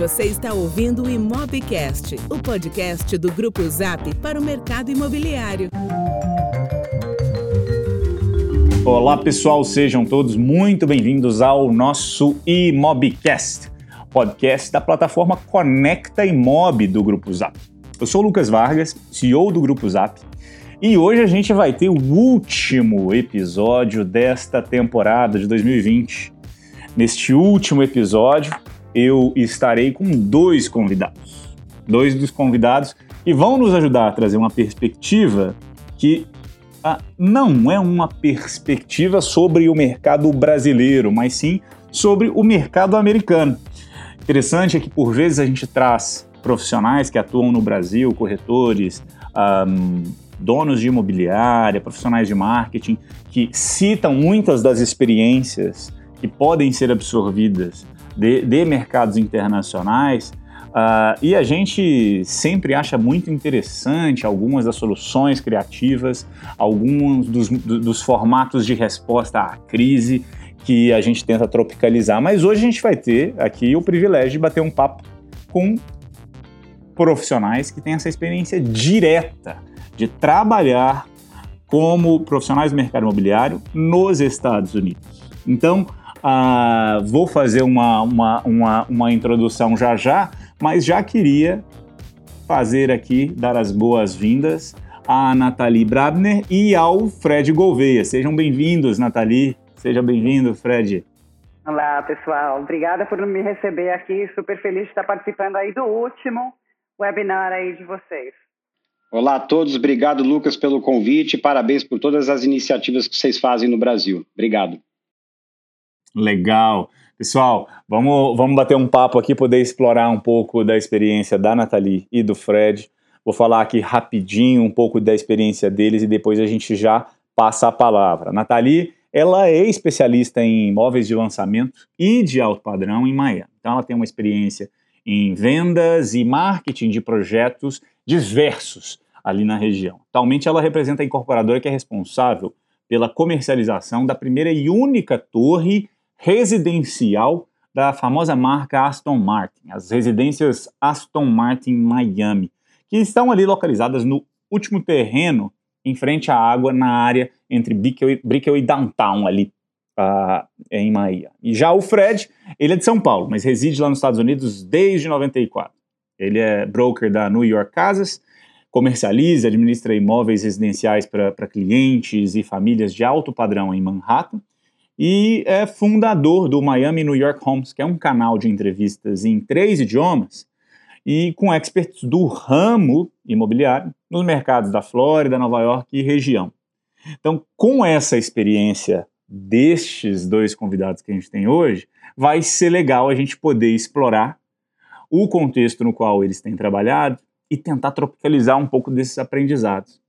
Você está ouvindo o Imobcast, o podcast do Grupo Zap para o mercado imobiliário. Olá pessoal, sejam todos muito bem-vindos ao nosso Imobcast, podcast da plataforma Conecta Imob do Grupo Zap. Eu sou o Lucas Vargas, CEO do Grupo Zap, e hoje a gente vai ter o último episódio desta temporada de 2020. Neste último episódio, eu estarei com dois convidados. Dois dos convidados que vão nos ajudar a trazer uma perspectiva que ah, não é uma perspectiva sobre o mercado brasileiro, mas sim sobre o mercado americano. Interessante é que por vezes a gente traz profissionais que atuam no Brasil, corretores, um, donos de imobiliária, profissionais de marketing, que citam muitas das experiências que podem ser absorvidas de, de mercados internacionais. Uh, e a gente sempre acha muito interessante algumas das soluções criativas, alguns dos, dos formatos de resposta à crise que a gente tenta tropicalizar. Mas hoje a gente vai ter aqui o privilégio de bater um papo com profissionais que têm essa experiência direta de trabalhar como profissionais do mercado imobiliário nos Estados Unidos. Então, ah, vou fazer uma, uma, uma, uma introdução já já, mas já queria fazer aqui, dar as boas-vindas à Nathalie Brabner e ao Fred Gouveia. Sejam bem-vindos, Nathalie. Seja bem-vindo, Fred. Olá, pessoal. Obrigada por me receber aqui. Super feliz de estar participando aí do último webinar aí de vocês. Olá a todos. Obrigado, Lucas, pelo convite. Parabéns por todas as iniciativas que vocês fazem no Brasil. Obrigado. Legal. Pessoal, vamos, vamos bater um papo aqui, poder explorar um pouco da experiência da Nathalie e do Fred. Vou falar aqui rapidinho um pouco da experiência deles e depois a gente já passa a palavra. Nathalie, ela é especialista em imóveis de lançamento e de alto padrão em Miami. Então ela tem uma experiência em vendas e marketing de projetos diversos ali na região. Atualmente ela representa a incorporadora que é responsável pela comercialização da primeira e única torre residencial da famosa marca Aston Martin, as residências Aston Martin Miami, que estão ali localizadas no último terreno em frente à água na área entre Brickell e Downtown ali uh, em Miami. E já o Fred, ele é de São Paulo, mas reside lá nos Estados Unidos desde 94. Ele é broker da New York Casas, comercializa, administra imóveis residenciais para clientes e famílias de alto padrão em Manhattan e é fundador do Miami New York Homes, que é um canal de entrevistas em três idiomas e com experts do ramo imobiliário nos mercados da Flórida, Nova York e região. Então, com essa experiência destes dois convidados que a gente tem hoje, vai ser legal a gente poder explorar o contexto no qual eles têm trabalhado e tentar tropicalizar um pouco desses aprendizados.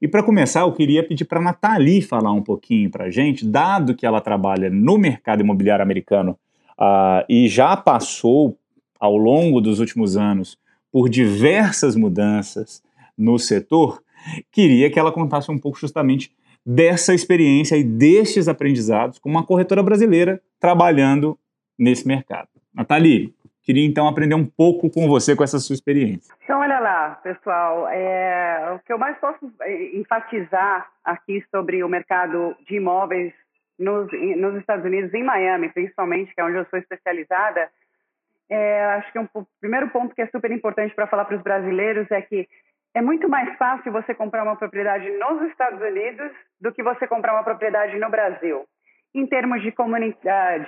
E para começar, eu queria pedir para a Nathalie falar um pouquinho para a gente, dado que ela trabalha no mercado imobiliário americano uh, e já passou ao longo dos últimos anos por diversas mudanças no setor, queria que ela contasse um pouco justamente dessa experiência e destes aprendizados com uma corretora brasileira trabalhando nesse mercado. Nathalie, Queria então aprender um pouco com você, com essa sua experiência. Então, olha lá, pessoal, é, o que eu mais posso é, enfatizar aqui sobre o mercado de imóveis nos, nos Estados Unidos, em Miami, principalmente, que é onde eu sou especializada, é, acho que um, o primeiro ponto que é super importante para falar para os brasileiros é que é muito mais fácil você comprar uma propriedade nos Estados Unidos do que você comprar uma propriedade no Brasil em termos de,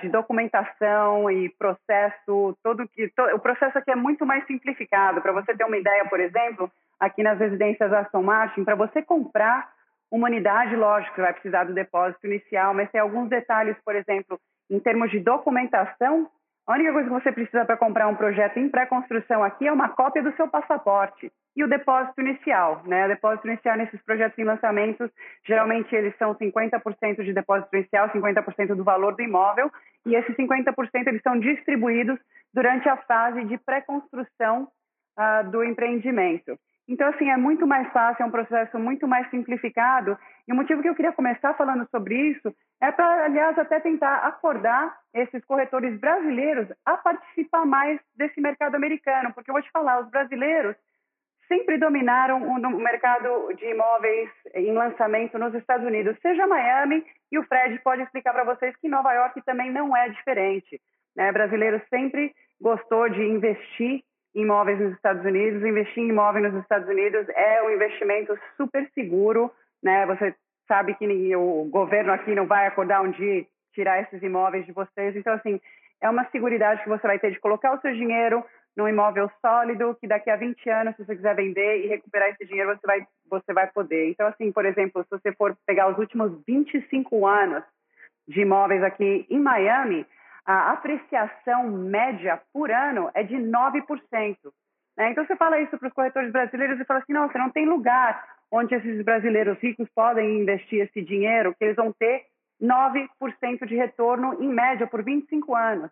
de documentação e processo, todo que to, o processo aqui é muito mais simplificado. Para você ter uma ideia, por exemplo, aqui nas residências Aston Martin, para você comprar uma unidade, lógico, você vai precisar do depósito inicial, mas tem alguns detalhes, por exemplo, em termos de documentação, a única coisa que você precisa para comprar um projeto em pré-construção aqui é uma cópia do seu passaporte e o depósito inicial. Né? O depósito inicial nesses projetos em lançamentos, geralmente eles são 50% de depósito inicial, 50% do valor do imóvel, e esses 50% eles são distribuídos durante a fase de pré-construção uh, do empreendimento. Então, assim, é muito mais fácil, é um processo muito mais simplificado. E o motivo que eu queria começar falando sobre isso é para, aliás, até tentar acordar esses corretores brasileiros a participar mais desse mercado americano. Porque eu vou te falar, os brasileiros sempre dominaram o mercado de imóveis em lançamento nos Estados Unidos, seja Miami, e o Fred pode explicar para vocês que Nova York também não é diferente. Né? O brasileiro sempre gostou de investir imóveis nos Estados Unidos. Investir em imóveis nos Estados Unidos é um investimento super seguro, né? Você sabe que o governo aqui não vai acordar um dia e tirar esses imóveis de vocês. Então, assim, é uma segurança que você vai ter de colocar o seu dinheiro num imóvel sólido, que daqui a 20 anos, se você quiser vender e recuperar esse dinheiro, você vai, você vai poder. Então, assim, por exemplo, se você for pegar os últimos 25 anos de imóveis aqui em Miami, a apreciação média por ano é de 9%. Né? Então, você fala isso para os corretores brasileiros e fala assim: não, você não tem lugar onde esses brasileiros ricos podem investir esse dinheiro, que eles vão ter 9% de retorno em média por 25 anos.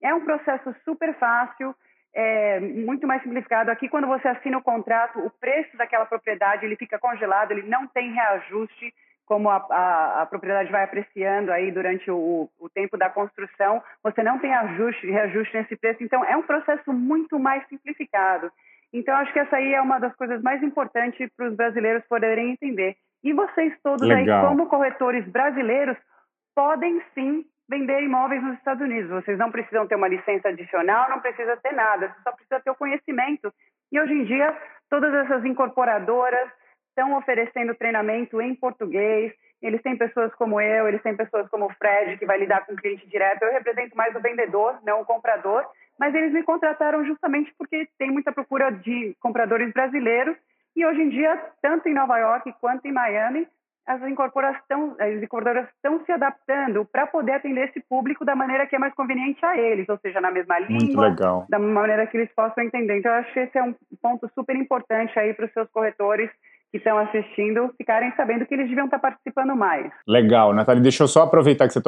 É um processo super fácil, é, muito mais simplificado. Aqui, quando você assina o contrato, o preço daquela propriedade ele fica congelado, ele não tem reajuste como a, a, a, propriedade vai apreciando aí durante o, o, tempo da construção, você não tem ajuste, reajuste nesse preço. Então, é um processo muito mais simplificado. Então, acho que essa aí é uma das coisas mais importantes para os brasileiros poderem entender. E vocês todos Legal. aí, como corretores brasileiros, podem sim vender imóveis nos Estados Unidos. Vocês não precisam ter uma licença adicional, não precisa ter nada, você só precisa ter o conhecimento. E hoje em dia, todas essas incorporadoras, estão oferecendo treinamento em português. Eles têm pessoas como eu, eles têm pessoas como o Fred, que vai lidar com o cliente direto. Eu represento mais o vendedor, não o comprador, mas eles me contrataram justamente porque tem muita procura de compradores brasileiros. E hoje em dia, tanto em Nova York quanto em Miami, as incorporadoras estão, as incorporadoras estão se adaptando para poder atender esse público da maneira que é mais conveniente a eles, ou seja, na mesma língua, da maneira que eles possam entender. Então, eu acho que esse é um ponto super importante aí para os seus corretores que estão assistindo ficarem sabendo que eles deviam estar participando mais. Legal, Natália, deixa eu só aproveitar que você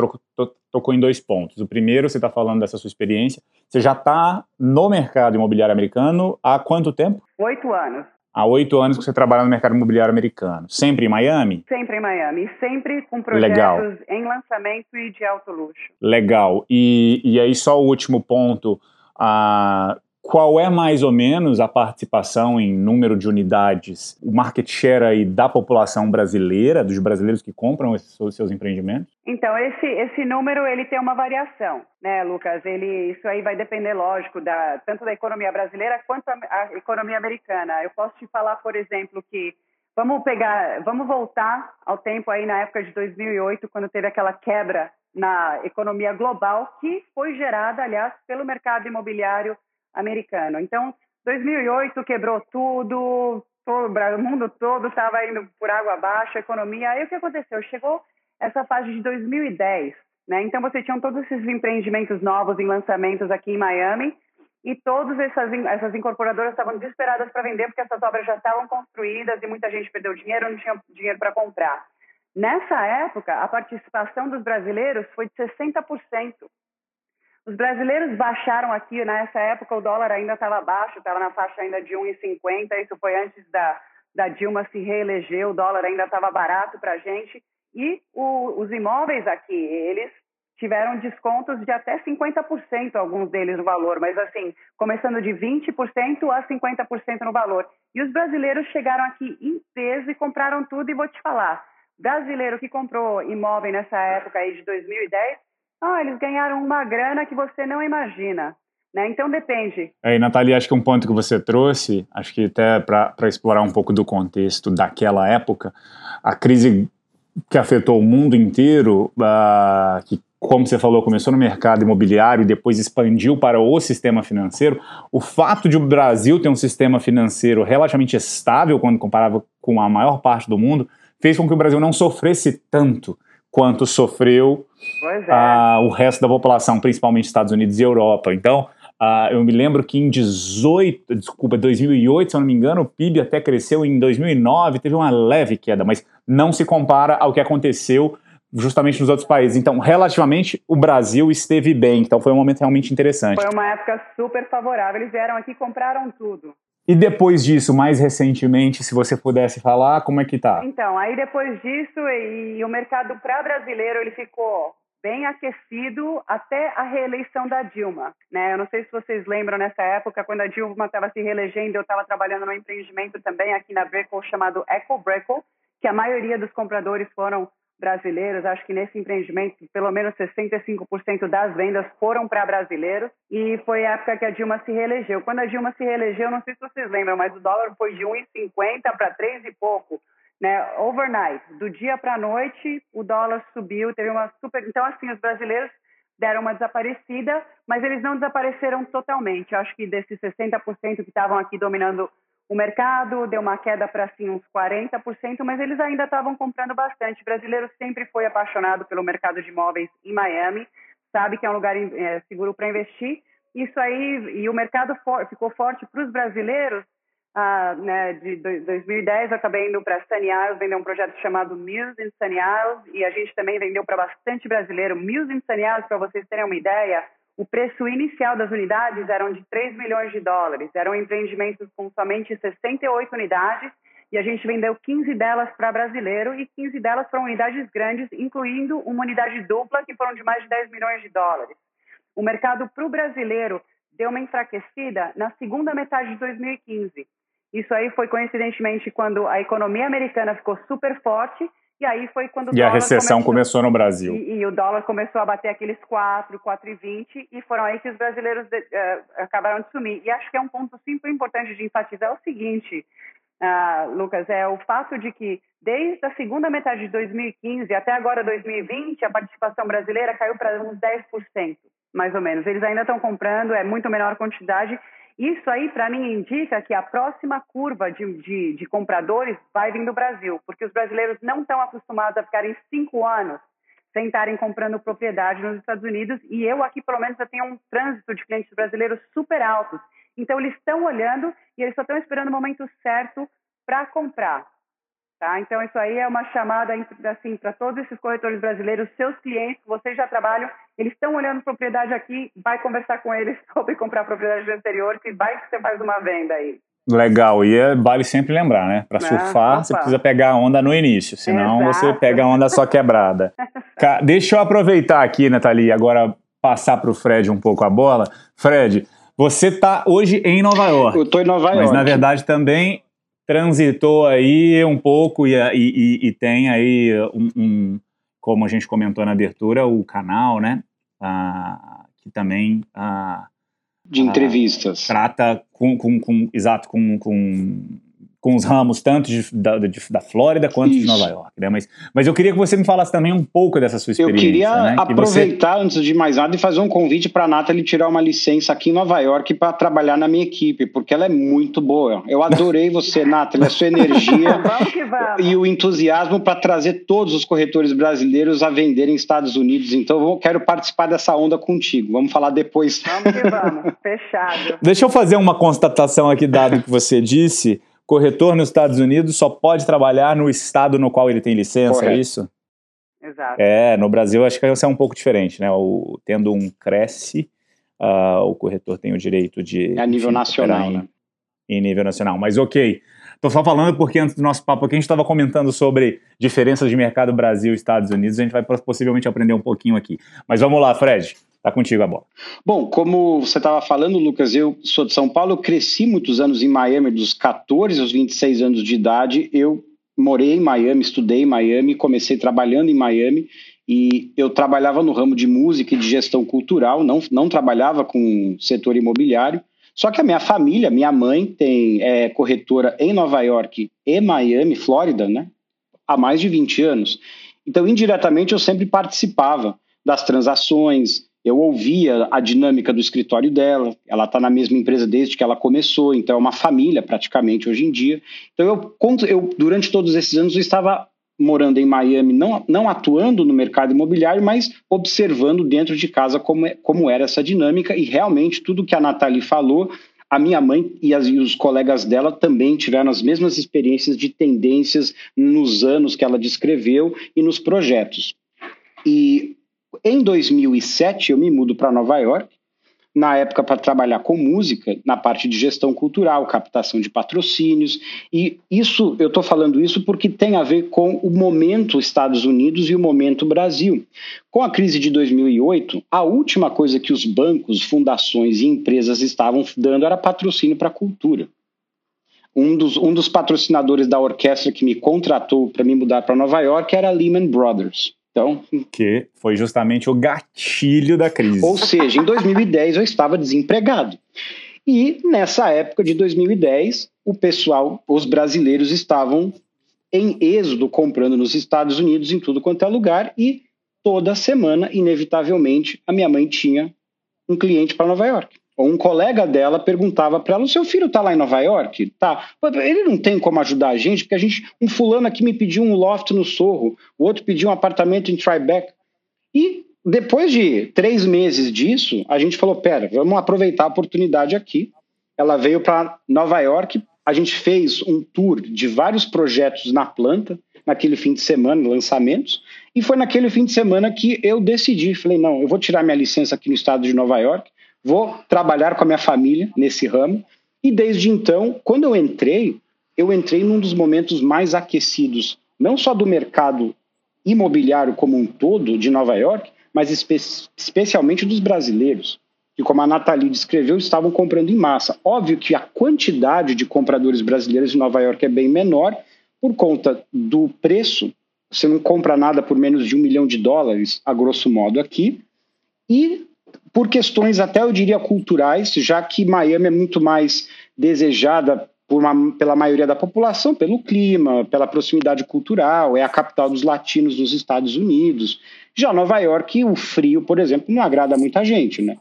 tocou em dois pontos. O primeiro, você está falando dessa sua experiência. Você já está no mercado imobiliário americano há quanto tempo? Oito anos. Há oito anos que você trabalha no mercado imobiliário americano. Sempre em Miami? Sempre em Miami. Sempre com projetos Legal. em lançamento e de alto luxo. Legal. E, e aí, só o último ponto. Ah, qual é mais ou menos a participação em número de unidades, o market share aí da população brasileira, dos brasileiros que compram esses seus empreendimentos? Então, esse, esse número ele tem uma variação, né, Lucas? Ele, isso aí vai depender, lógico, da, tanto da economia brasileira quanto a, a economia americana. Eu posso te falar, por exemplo, que vamos pegar, vamos voltar ao tempo aí na época de 2008, quando teve aquela quebra na economia global, que foi gerada, aliás, pelo mercado imobiliário americano. Então, 2008 quebrou tudo, todo, o mundo todo estava indo por água abaixo, a economia. Aí o que aconteceu? Chegou essa fase de 2010, né? Então você tinha todos esses empreendimentos novos em lançamentos aqui em Miami e todas essas, essas incorporadoras estavam desesperadas para vender porque essas obras já estavam construídas e muita gente perdeu dinheiro, não tinha dinheiro para comprar. Nessa época, a participação dos brasileiros foi de 60%. Os brasileiros baixaram aqui, nessa época o dólar ainda estava baixo, estava na faixa ainda de 1,50, isso foi antes da, da Dilma se reeleger, o dólar ainda estava barato para a gente. E o, os imóveis aqui, eles tiveram descontos de até 50%, alguns deles no valor, mas assim, começando de 20% a 50% no valor. E os brasileiros chegaram aqui em peso e compraram tudo, e vou te falar, brasileiro que comprou imóvel nessa época aí de 2010, ah, eles ganharam uma grana que você não imagina. Né? Então depende. É, e acho que um ponto que você trouxe, acho que até para explorar um pouco do contexto daquela época, a crise que afetou o mundo inteiro, uh, que como você falou, começou no mercado imobiliário e depois expandiu para o sistema financeiro, o fato de o Brasil ter um sistema financeiro relativamente estável quando comparava com a maior parte do mundo, fez com que o Brasil não sofresse tanto quanto sofreu é. uh, o resto da população, principalmente Estados Unidos e Europa. Então, uh, eu me lembro que em 18, desculpa, 2008, se eu não me engano, o PIB até cresceu em 2009, teve uma leve queda, mas não se compara ao que aconteceu justamente nos outros países. Então, relativamente, o Brasil esteve bem. Então, foi um momento realmente interessante. Foi uma época super favorável. Eles vieram aqui e compraram tudo. E depois disso, mais recentemente, se você pudesse falar, como é que tá? Então, aí depois disso, e, e o mercado para brasileiro, ele ficou bem aquecido até a reeleição da Dilma. Né? Eu não sei se vocês lembram nessa época, quando a Dilma estava se reelegendo, eu estava trabalhando no empreendimento também aqui na Breco chamado Eco Breco, que a maioria dos compradores foram brasileiros. Acho que nesse empreendimento, pelo menos 65% das vendas foram para brasileiros. E foi a época que a Dilma se reelegeu. Quando a Dilma se reelegeu, não sei se vocês lembram, mas o dólar foi de 1,50 para 3 e pouco né, overnight, do dia para a noite, o dólar subiu, teve uma super. Então, assim, os brasileiros deram uma desaparecida, mas eles não desapareceram totalmente. Eu acho que desses 60% que estavam aqui dominando o mercado, deu uma queda para assim, uns 40%, mas eles ainda estavam comprando bastante. O brasileiro sempre foi apaixonado pelo mercado de imóveis em Miami, sabe que é um lugar é, seguro para investir. Isso aí, e o mercado for, ficou forte para os brasileiros ah, né, de 2010 eu acabei indo para Sunny Isles, vender um projeto chamado Muse in Sunny Isles e a gente também vendeu para bastante brasileiro. Muse in Sunny Isles, para vocês terem uma ideia, o preço inicial das unidades eram de 3 milhões de dólares. Eram empreendimentos com somente 68 unidades e a gente vendeu 15 delas para brasileiro e 15 delas para unidades grandes, incluindo uma unidade dupla que foram de mais de 10 milhões de dólares. O mercado para o brasileiro deu uma enfraquecida na segunda metade de 2015 isso aí foi coincidentemente quando a economia americana ficou super forte e aí foi quando e a recessão começou, começou no Brasil. E, e, o dólar começou a bater aqueles 4, 4,20 e foram aí que os brasileiros de, uh, acabaram de sumir. E acho que é um ponto super importante de enfatizar é o seguinte, uh, Lucas, é o fato de que desde a segunda metade de 2015 até agora 2020, a participação brasileira caiu para uns 10%, mais ou menos. Eles ainda estão comprando, é muito menor quantidade isso aí, para mim, indica que a próxima curva de, de, de, compradores vai vir do Brasil, porque os brasileiros não estão acostumados a ficarem cinco anos sem estarem comprando propriedade nos Estados Unidos, e eu aqui, pelo menos, eu tenho um trânsito de clientes brasileiros super altos. Então, eles estão olhando e eles só estão esperando o momento certo para comprar. Tá? Então, isso aí é uma chamada assim, para todos esses corretores brasileiros, seus clientes, vocês já trabalham, eles estão olhando propriedade aqui, vai conversar com eles sobre comprar propriedade do exterior, que vai que você faz uma venda aí. Legal, e é, vale sempre lembrar, né? Para ah, surfar, opa. você precisa pegar a onda no início, senão Exato. você pega a onda só quebrada. Deixa eu aproveitar aqui, Nathalie, agora passar para o Fred um pouco a bola. Fred, você está hoje em Nova York. Eu estou em Nova York. Mas na verdade também transitou aí um pouco e, e, e tem aí um, um, como a gente comentou na abertura, o canal, né? Ah, que também ah, de entrevistas ah, trata com, com, com exato com, com com os ramos tanto de, da, de, da Flórida quanto Isso. de Nova York. Né? Mas, mas eu queria que você me falasse também um pouco dessa sua experiência. Eu queria né? aproveitar, você... antes de mais nada, e fazer um convite para a Nathalie tirar uma licença aqui em Nova York para trabalhar na minha equipe, porque ela é muito boa. Eu adorei você, Nathalie, a sua energia vamos que vamos. e o entusiasmo para trazer todos os corretores brasileiros a venderem Estados Unidos. Então, eu quero participar dessa onda contigo. Vamos falar depois. Vamos que vamos. Fechado. Deixa eu fazer uma constatação aqui, dado o que você disse corretor nos Estados Unidos só pode trabalhar no estado no qual ele tem licença, é Correto. é isso? Exato. É, no Brasil acho que isso é um pouco diferente, né? O, tendo um cresce, uh, o corretor tem o direito de. É a nível enfim, nacional, em, né? Em nível nacional. Mas ok. Estou só falando porque antes do nosso papo aqui a gente estava comentando sobre diferenças de mercado Brasil e Estados Unidos. A gente vai possivelmente aprender um pouquinho aqui. Mas vamos lá, Fred. Está contigo a bola. Bom, como você estava falando, Lucas, eu sou de São Paulo, eu cresci muitos anos em Miami, dos 14 aos 26 anos de idade. Eu morei em Miami, estudei em Miami, comecei trabalhando em Miami e eu trabalhava no ramo de música e de gestão cultural, não, não trabalhava com setor imobiliário. Só que a minha família, minha mãe tem é, corretora em Nova York e Miami, Flórida, né? Há mais de 20 anos. Então, indiretamente, eu sempre participava das transações, eu ouvia a dinâmica do escritório dela, ela está na mesma empresa desde que ela começou, então é uma família praticamente hoje em dia. Então eu, eu durante todos esses anos eu estava morando em Miami, não, não atuando no mercado imobiliário, mas observando dentro de casa como, é, como era essa dinâmica e realmente tudo que a Nathalie falou, a minha mãe e, as, e os colegas dela também tiveram as mesmas experiências de tendências nos anos que ela descreveu e nos projetos. E em 2007, eu me mudo para Nova York, na época para trabalhar com música, na parte de gestão cultural, captação de patrocínios. E isso, eu estou falando isso porque tem a ver com o momento Estados Unidos e o momento Brasil. Com a crise de 2008, a última coisa que os bancos, fundações e empresas estavam dando era patrocínio para a cultura. Um dos, um dos patrocinadores da orquestra que me contratou para me mudar para Nova York era a Lehman Brothers. Então, que foi justamente o gatilho da crise. Ou seja, em 2010 eu estava desempregado. E nessa época de 2010, o pessoal, os brasileiros estavam em êxodo comprando nos Estados Unidos, em tudo quanto é lugar, e toda semana, inevitavelmente, a minha mãe tinha um cliente para Nova York um colega dela perguntava para ela: o seu filho está lá em Nova York? Tá. Ele não tem como ajudar a gente, porque a gente, um fulano aqui me pediu um loft no Sorro, o outro pediu um apartamento em Tribeca. E depois de três meses disso, a gente falou: pera, vamos aproveitar a oportunidade aqui. Ela veio para Nova York, a gente fez um tour de vários projetos na planta, naquele fim de semana, lançamentos, e foi naquele fim de semana que eu decidi, falei, não, eu vou tirar minha licença aqui no estado de Nova York, vou trabalhar com a minha família nesse ramo. E desde então, quando eu entrei, eu entrei num dos momentos mais aquecidos, não só do mercado imobiliário como um todo de Nova York, mas espe especialmente dos brasileiros, que, como a Nathalie descreveu, estavam comprando em massa. Óbvio que a quantidade de compradores brasileiros em Nova York é bem menor por conta do preço. Você não compra nada por menos de um milhão de dólares, a grosso modo, aqui. E por questões até eu diria culturais, já que Miami é muito mais desejada uma, pela maioria da população, pelo clima, pela proximidade cultural, é a capital dos latinos nos Estados Unidos. Já Nova York, o frio, por exemplo, não agrada muita gente, né?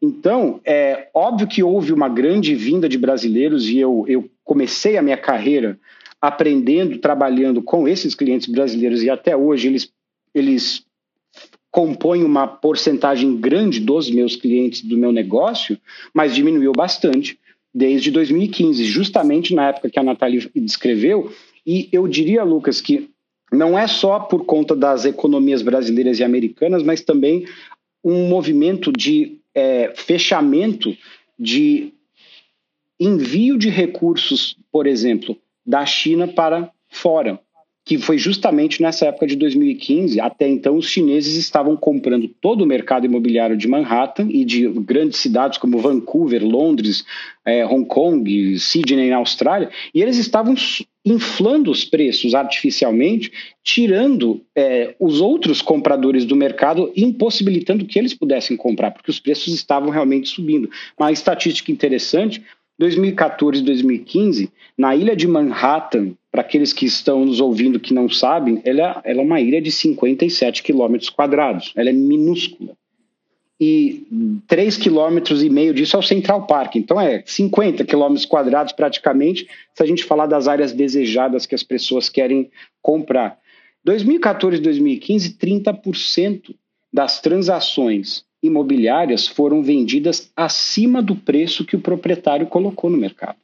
Então, é óbvio que houve uma grande vinda de brasileiros e eu, eu comecei a minha carreira aprendendo, trabalhando com esses clientes brasileiros e até hoje eles, eles compõe uma porcentagem grande dos meus clientes do meu negócio, mas diminuiu bastante desde 2015, justamente na época que a Nathalie descreveu. E eu diria, Lucas, que não é só por conta das economias brasileiras e americanas, mas também um movimento de é, fechamento de envio de recursos, por exemplo, da China para fora que foi justamente nessa época de 2015. Até então, os chineses estavam comprando todo o mercado imobiliário de Manhattan e de grandes cidades como Vancouver, Londres, é, Hong Kong, Sydney, na Austrália, e eles estavam inflando os preços artificialmente, tirando é, os outros compradores do mercado, impossibilitando que eles pudessem comprar, porque os preços estavam realmente subindo. Uma estatística interessante 2014 e 2015, na ilha de Manhattan, para aqueles que estão nos ouvindo que não sabem, ela, ela é uma ilha de 57 quilômetros quadrados. Ela é minúscula. E 3,5 quilômetros e meio disso é o Central Park. Então é 50 quilômetros quadrados praticamente, se a gente falar das áreas desejadas que as pessoas querem comprar. 2014 e 2015, 30% das transações imobiliárias foram vendidas acima do preço que o proprietário colocou no mercado.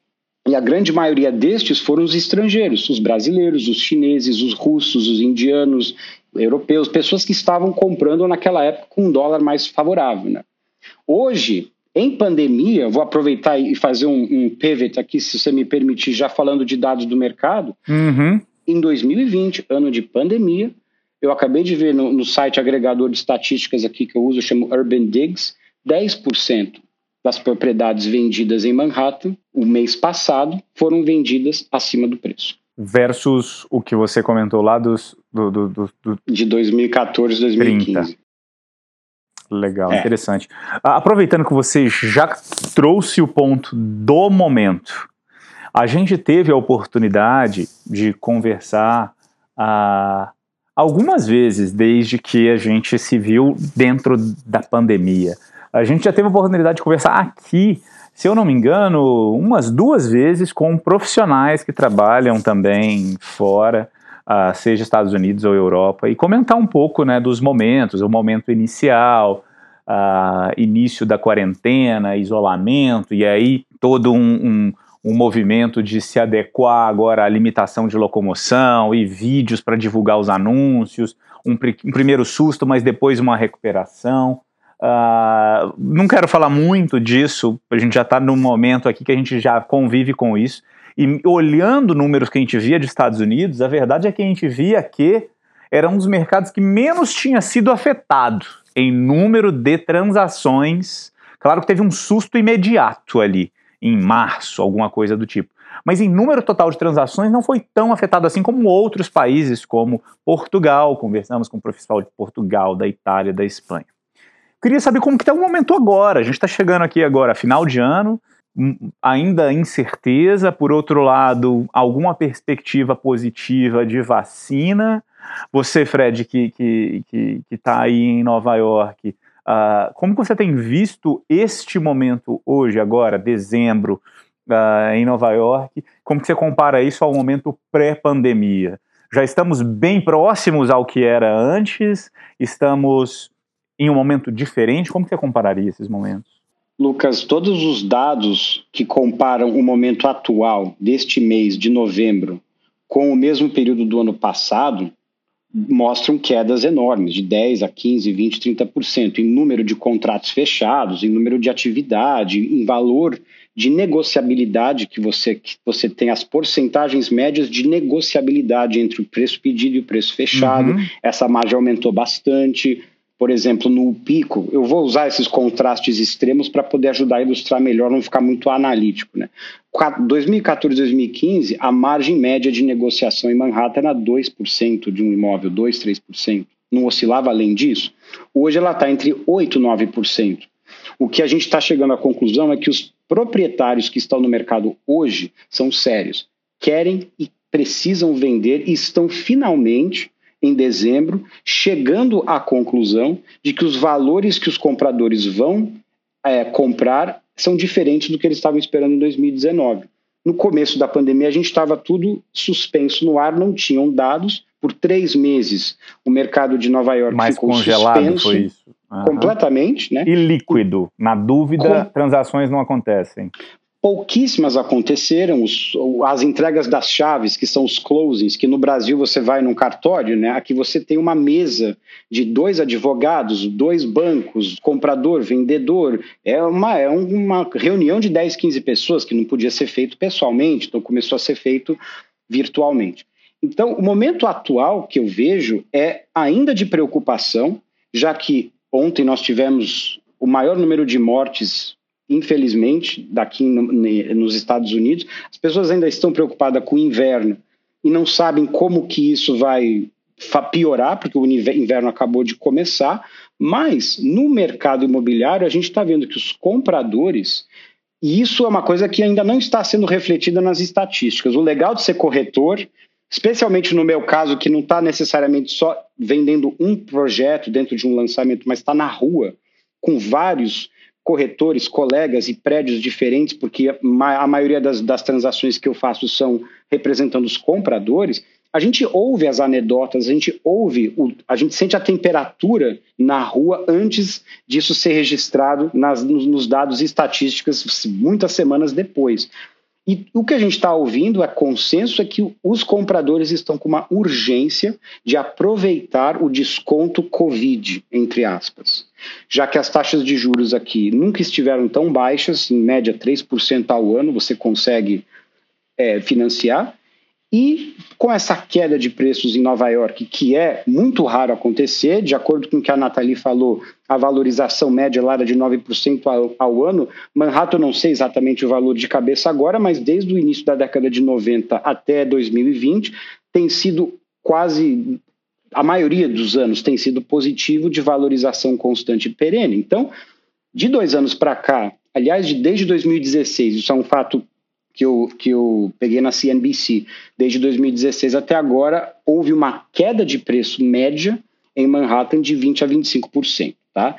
E a grande maioria destes foram os estrangeiros, os brasileiros, os chineses, os russos, os indianos, europeus, pessoas que estavam comprando naquela época com um dólar mais favorável. Né? Hoje, em pandemia, vou aproveitar e fazer um, um pivot aqui, se você me permitir, já falando de dados do mercado. Uhum. Em 2020, ano de pandemia, eu acabei de ver no, no site agregador de estatísticas aqui que eu uso, eu chamo Urban Digs, 10% das propriedades vendidas em Manhattan o mês passado foram vendidas acima do preço. Versus o que você comentou lá dos, do, do, do, do de 2014 2015. 30. Legal, é. interessante. Aproveitando que você já trouxe o ponto do momento, a gente teve a oportunidade de conversar ah, algumas vezes desde que a gente se viu dentro da pandemia. A gente já teve a oportunidade de conversar aqui, se eu não me engano, umas duas vezes com profissionais que trabalham também fora, uh, seja Estados Unidos ou Europa, e comentar um pouco né, dos momentos, o momento inicial, uh, início da quarentena, isolamento, e aí todo um, um um movimento de se adequar agora à limitação de locomoção e vídeos para divulgar os anúncios, um, um, primeiro susto, mas depois uma recuperação. Uh, não quero falar muito disso, a gente já está num momento aqui que a gente já convive com isso. E olhando números que a gente via de Estados Unidos, a verdade é que a gente via que era um dos mercados que menos tinha sido afetado em número de transações. Claro que teve um susto imediato ali, em março, alguma coisa do tipo. Mas em número total de transações não foi tão afetado assim como outros países, como Portugal. Conversamos com o profissional de Portugal, da Itália, da Espanha. Queria saber como que está o momento agora. A gente está chegando aqui agora, final de ano, hum, ainda incerteza. Por outro lado, alguma perspectiva positiva de vacina. Você, Fred, que que que está aí em Nova York, uh, como você tem visto este momento hoje, agora, dezembro, uh, em Nova York? Como que você compara isso ao momento pré-pandemia? Já estamos bem próximos ao que era antes? Estamos em um momento diferente? Como que você compararia esses momentos? Lucas, todos os dados que comparam o momento atual deste mês de novembro com o mesmo período do ano passado mostram quedas enormes, de 10 a 15, 20, 30% em número de contratos fechados, em número de atividade, em valor de negociabilidade que você, que você tem, as porcentagens médias de negociabilidade entre o preço pedido e o preço fechado. Uhum. Essa margem aumentou bastante por exemplo, no pico, eu vou usar esses contrastes extremos para poder ajudar a ilustrar melhor, não ficar muito analítico. Né? 2014 2015, a margem média de negociação em Manhattan era 2% de um imóvel, 2, 3%. Não oscilava além disso. Hoje ela está entre 8% e 9%. O que a gente está chegando à conclusão é que os proprietários que estão no mercado hoje são sérios, querem e precisam vender e estão finalmente em dezembro, chegando à conclusão de que os valores que os compradores vão é, comprar são diferentes do que eles estavam esperando em 2019. No começo da pandemia, a gente estava tudo suspenso no ar, não tinham dados. Por três meses, o mercado de Nova York Mais ficou congelado, suspenso. Foi isso. Uhum. Completamente, né? E líquido. Na dúvida, Com... transações não acontecem pouquíssimas aconteceram. Os, as entregas das chaves, que são os closings, que no Brasil você vai num cartório, né? Aqui você tem uma mesa de dois advogados, dois bancos, comprador, vendedor. É uma, é uma reunião de 10, 15 pessoas que não podia ser feito pessoalmente, então começou a ser feito virtualmente. Então, o momento atual que eu vejo é ainda de preocupação, já que ontem nós tivemos o maior número de mortes infelizmente, daqui no, nos Estados Unidos, as pessoas ainda estão preocupadas com o inverno e não sabem como que isso vai piorar, porque o inverno acabou de começar, mas no mercado imobiliário a gente está vendo que os compradores, e isso é uma coisa que ainda não está sendo refletida nas estatísticas. O legal de ser corretor, especialmente no meu caso, que não está necessariamente só vendendo um projeto dentro de um lançamento, mas está na rua com vários corretores, colegas e prédios diferentes, porque a maioria das, das transações que eu faço são representando os compradores, a gente ouve as anedotas, a gente ouve, o, a gente sente a temperatura na rua antes disso ser registrado nas, nos, nos dados estatísticas muitas semanas depois. E o que a gente está ouvindo é consenso é que os compradores estão com uma urgência de aproveitar o desconto Covid, entre aspas. Já que as taxas de juros aqui nunca estiveram tão baixas, em média 3% ao ano você consegue é, financiar, e com essa queda de preços em Nova York, que é muito raro acontecer, de acordo com o que a Nathalie falou, a valorização média lá era de 9% ao, ao ano. Manhattan, não sei exatamente o valor de cabeça agora, mas desde o início da década de 90 até 2020, tem sido quase a maioria dos anos tem sido positivo de valorização constante e perene. Então, de dois anos para cá, aliás, de, desde 2016, isso é um fato que eu, que eu peguei na CNBC, desde 2016 até agora, houve uma queda de preço média em Manhattan de 20% a 25%. Tá?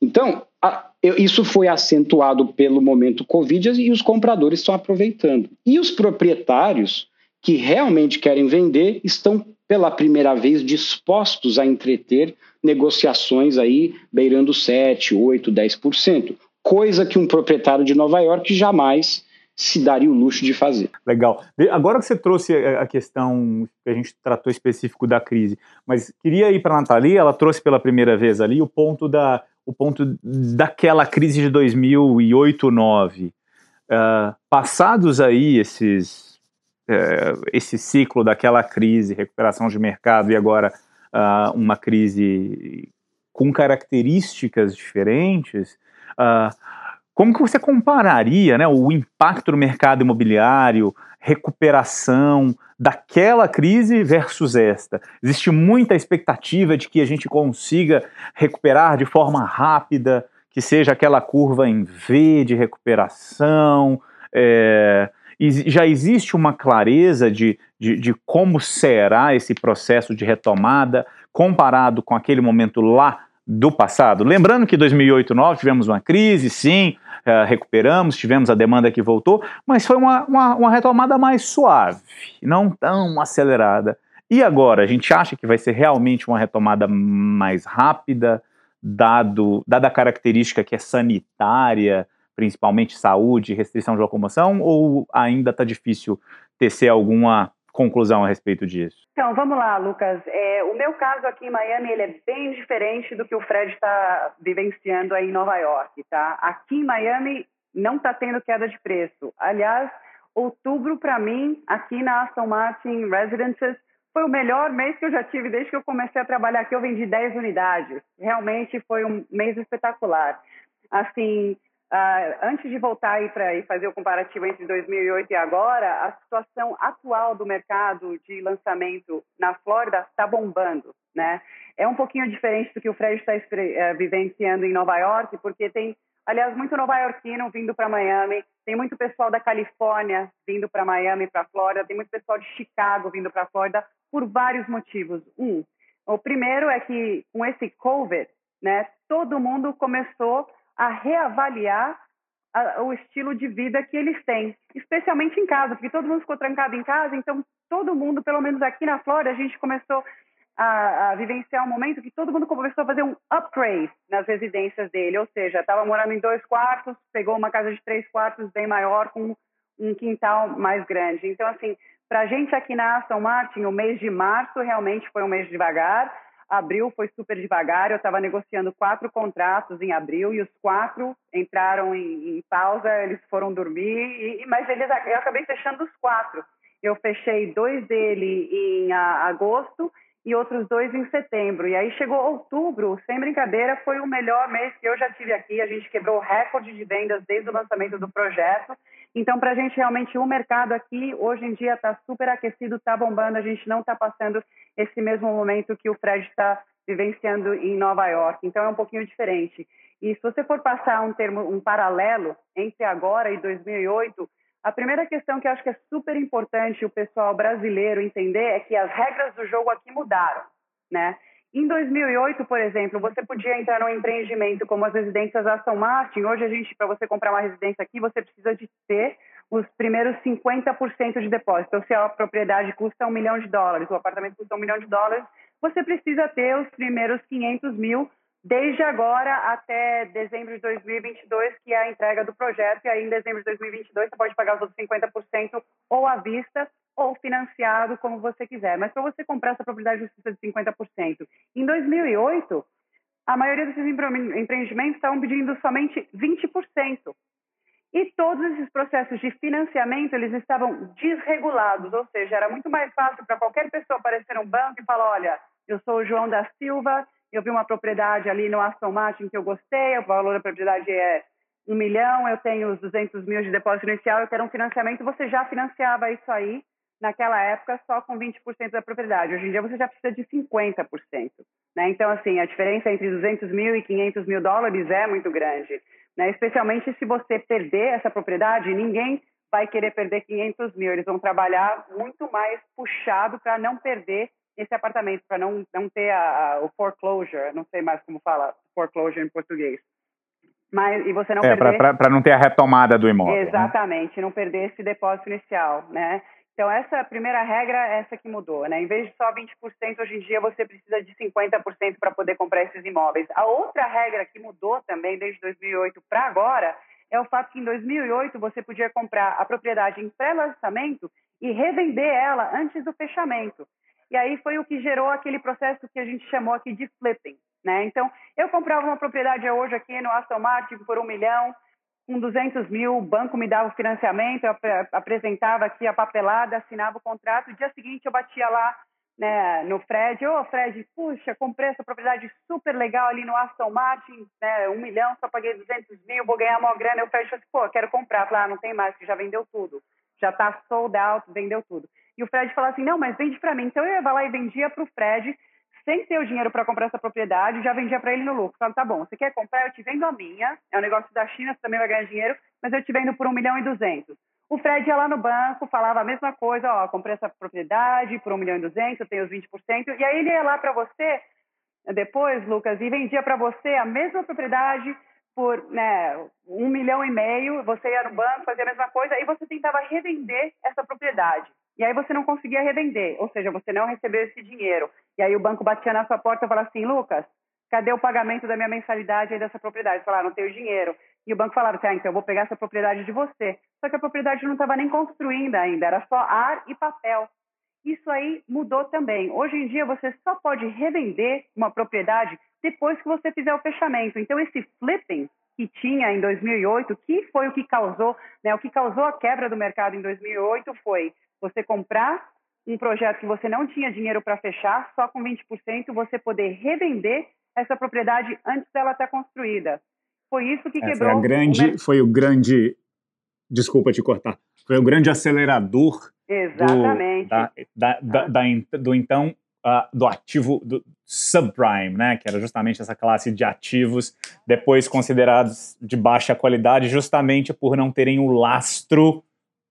Então, a, eu, isso foi acentuado pelo momento Covid e os compradores estão aproveitando. E os proprietários que realmente querem vender estão pela primeira vez dispostos a entreter negociações aí beirando 7, 8, 10%, coisa que um proprietário de Nova York jamais se daria o luxo de fazer. Legal. Agora que você trouxe a questão que a gente tratou específico da crise, mas queria ir para a Nathalie, ela trouxe pela primeira vez ali o ponto da o ponto daquela crise de 2008, 2009. Uh, passados aí esses, uh, esse ciclo daquela crise, recuperação de mercado e agora uh, uma crise com características diferentes, uh, como que você compararia né, o impacto no mercado imobiliário, recuperação daquela crise versus esta? Existe muita expectativa de que a gente consiga recuperar de forma rápida, que seja aquela curva em V de recuperação. É, e já existe uma clareza de, de, de como será esse processo de retomada comparado com aquele momento lá do passado. Lembrando que 2008, 2009 tivemos uma crise, sim, uh, recuperamos, tivemos a demanda que voltou, mas foi uma, uma, uma, retomada mais suave, não tão acelerada. E agora, a gente acha que vai ser realmente uma retomada mais rápida, dado, dada a característica que é sanitária, principalmente saúde, restrição de locomoção, ou ainda está difícil tecer alguma conclusão a respeito disso? Então, vamos lá, Lucas. É, o meu caso aqui em Miami ele é bem diferente do que o Fred está vivenciando aí em Nova York, tá? Aqui em Miami não está tendo queda de preço. Aliás, outubro para mim, aqui na Aston Martin Residences, foi o melhor mês que eu já tive desde que eu comecei a trabalhar aqui. Eu vendi 10 unidades. Realmente foi um mês espetacular. Assim, Uh, antes de voltar aí para fazer o comparativo entre 2008 e agora, a situação atual do mercado de lançamento na Flórida está bombando, né? É um pouquinho diferente do que o Fred está uh, vivenciando em Nova York, porque tem, aliás, muito nova-iorquino vindo para Miami, tem muito pessoal da Califórnia vindo para Miami, para Flórida, tem muito pessoal de Chicago vindo para Flórida por vários motivos. Um, o primeiro é que com esse COVID, né, todo mundo começou a reavaliar a, o estilo de vida que eles têm, especialmente em casa, porque todo mundo ficou trancado em casa, então todo mundo, pelo menos aqui na Flórida, a gente começou a, a, vivenciar um momento que todo mundo começou a fazer um upgrade nas residências dele, ou seja, estava morando em dois quartos, pegou uma casa de três quartos bem maior, com um quintal mais grande. Então, assim, para a gente aqui na Aston Martin, o mês de março realmente foi um mês devagar, Abril foi super devagar, eu estava negociando quatro contratos em abril e os quatro entraram em, em pausa, eles foram dormir, e, mas eles, eu acabei fechando os quatro. Eu fechei dois dele em a, agosto e outros dois em setembro. E aí chegou outubro, sem brincadeira, foi o melhor mês que eu já tive aqui. A gente quebrou o recorde de vendas desde o lançamento do projeto. Então, para a gente realmente, o mercado aqui hoje em dia está super aquecido, está bombando. A gente não está passando esse mesmo momento que o Fred está vivenciando em Nova York. Então, é um pouquinho diferente. E se você for passar um termo, um paralelo entre agora e 2008, a primeira questão que eu acho que é super importante o pessoal brasileiro entender é que as regras do jogo aqui mudaram, né? Em 2008, por exemplo, você podia entrar num empreendimento como as residências Aston Martin. Hoje, a gente, para você comprar uma residência aqui, você precisa de ter os primeiros 50% de depósito. Então, se a propriedade custa um milhão de dólares, o apartamento custa um milhão de dólares, você precisa ter os primeiros 500 mil desde agora até dezembro de 2022, que é a entrega do projeto. E aí, em dezembro de 2022, você pode pagar os outros 50% ou à vista ou financiado, como você quiser. Mas para você comprar essa propriedade, você precisa de 50%. Em 2008, a maioria desses empreendimentos estavam pedindo somente 20%. E todos esses processos de financiamento, eles estavam desregulados, ou seja, era muito mais fácil para qualquer pessoa aparecer no banco e falar, olha, eu sou o João da Silva, eu vi uma propriedade ali no Aston Martin que eu gostei, o valor da propriedade é um milhão, eu tenho os 200 mil de depósito inicial, eu quero um financiamento, você já financiava isso aí naquela época só com 20% da propriedade. Hoje em dia você já precisa de 50%. Né? Então, assim, a diferença entre 200 mil e 500 mil dólares é muito grande. Né? Especialmente se você perder essa propriedade, ninguém vai querer perder 500 mil. Eles vão trabalhar muito mais puxado para não perder esse apartamento, para não, não ter a, a, o foreclosure, não sei mais como fala foreclosure em português. Mas, e você não é, perder... Para não ter a retomada do imóvel. Né? Exatamente, né? não perder esse depósito inicial, né? Então, essa primeira regra é essa que mudou, né? Em vez de só 20%, hoje em dia você precisa de 50% para poder comprar esses imóveis. A outra regra que mudou também desde 2008 para agora é o fato que em 2008 você podia comprar a propriedade em pré-lançamento e revender ela antes do fechamento. E aí foi o que gerou aquele processo que a gente chamou aqui de flipping. né? Então, eu comprava uma propriedade hoje aqui no Aston Martin por um milhão, com 200 mil, o banco me dava o financiamento, eu apresentava aqui a papelada, assinava o contrato, no dia seguinte eu batia lá né, no Fred, ô oh, Fred, puxa, comprei essa propriedade super legal ali no Aston Martin, né, um milhão, só paguei 200 mil, vou ganhar uma grana, eu falou assim, pô, quero comprar, falei, ah, não tem mais, que já vendeu tudo, já tá sold out, vendeu tudo. E o Fred falou assim, não, mas vende para mim. Então eu ia lá e vendia para o Fred, sem ter o dinheiro para comprar essa propriedade, já vendia para ele no lucro. Falei, tá bom, você quer comprar? Eu te vendo a minha, é um negócio da China, você também vai ganhar dinheiro, mas eu te vendo por um milhão e duzentos. O Fred ia lá no banco, falava a mesma coisa, ó, comprei essa propriedade por um milhão e duzentos, eu tenho os 20%, e aí ele ia lá para você, depois, Lucas, e vendia para você a mesma propriedade por né, um milhão e meio, você ia no banco, fazia a mesma coisa, e você tentava revender essa propriedade. E aí você não conseguia revender, ou seja, você não recebeu esse dinheiro. E aí o banco batia na sua porta e falava assim, Lucas, cadê o pagamento da minha mensalidade aí dessa propriedade? Falar, ah, não tenho dinheiro. E o banco falava ah, então eu vou pegar essa propriedade de você. Só que a propriedade não estava nem construída ainda, era só ar e papel. Isso aí mudou também. Hoje em dia você só pode revender uma propriedade depois que você fizer o fechamento. Então esse flipping que tinha em 2008, que foi o que causou, né, o que causou a quebra do mercado em 2008 foi você comprar um projeto que você não tinha dinheiro para fechar, só com 20% você poder revender essa propriedade antes dela estar construída. Foi isso que é, quebrou. Foi, grande, o foi o grande, desculpa te cortar, foi o grande acelerador Exatamente. Do, da, da, da, da, do então uh, do ativo do subprime, né, que era justamente essa classe de ativos depois considerados de baixa qualidade, justamente por não terem o lastro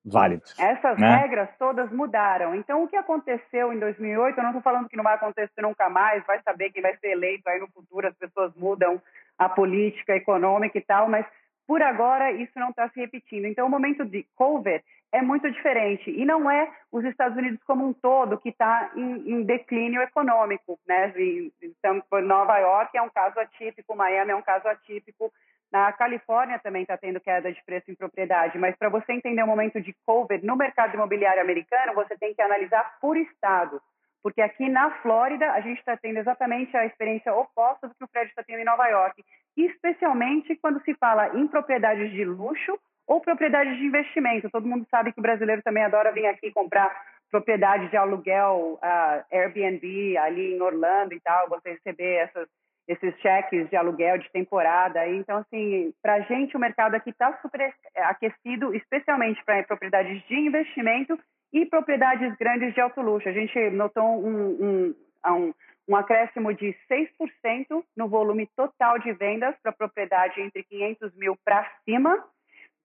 válido. Essas né? regras todas mudaram. Então, o que aconteceu em 2008, eu não estou falando que não vai acontecer nunca mais, vai saber quem vai ser eleito aí no futuro, as pessoas mudam a política econômica e tal, mas por agora isso não está se repetindo. Então, o momento de COVID é muito diferente. E não é os Estados Unidos como um todo que está em, em, declínio econômico. Né? Então, Nova York é um caso atípico, Miami é um caso atípico, na Califórnia também está tendo queda de preço em propriedade, mas para você entender o momento de COVID no mercado imobiliário americano, você tem que analisar por estado. Porque aqui na Flórida, a gente está tendo exatamente a experiência oposta do que o Fred está tendo em Nova York, especialmente quando se fala em propriedades de luxo ou propriedades de investimento. Todo mundo sabe que o brasileiro também adora vir aqui comprar propriedade de aluguel, uh, Airbnb ali em Orlando e tal, você receber essas esses cheques de aluguel de temporada. Então, assim, para a gente o mercado aqui está super aquecido, especialmente para propriedades de investimento e propriedades grandes de alto luxo. A gente notou um, um, um, um acréscimo de 6% no volume total de vendas para propriedade entre 500 mil para cima.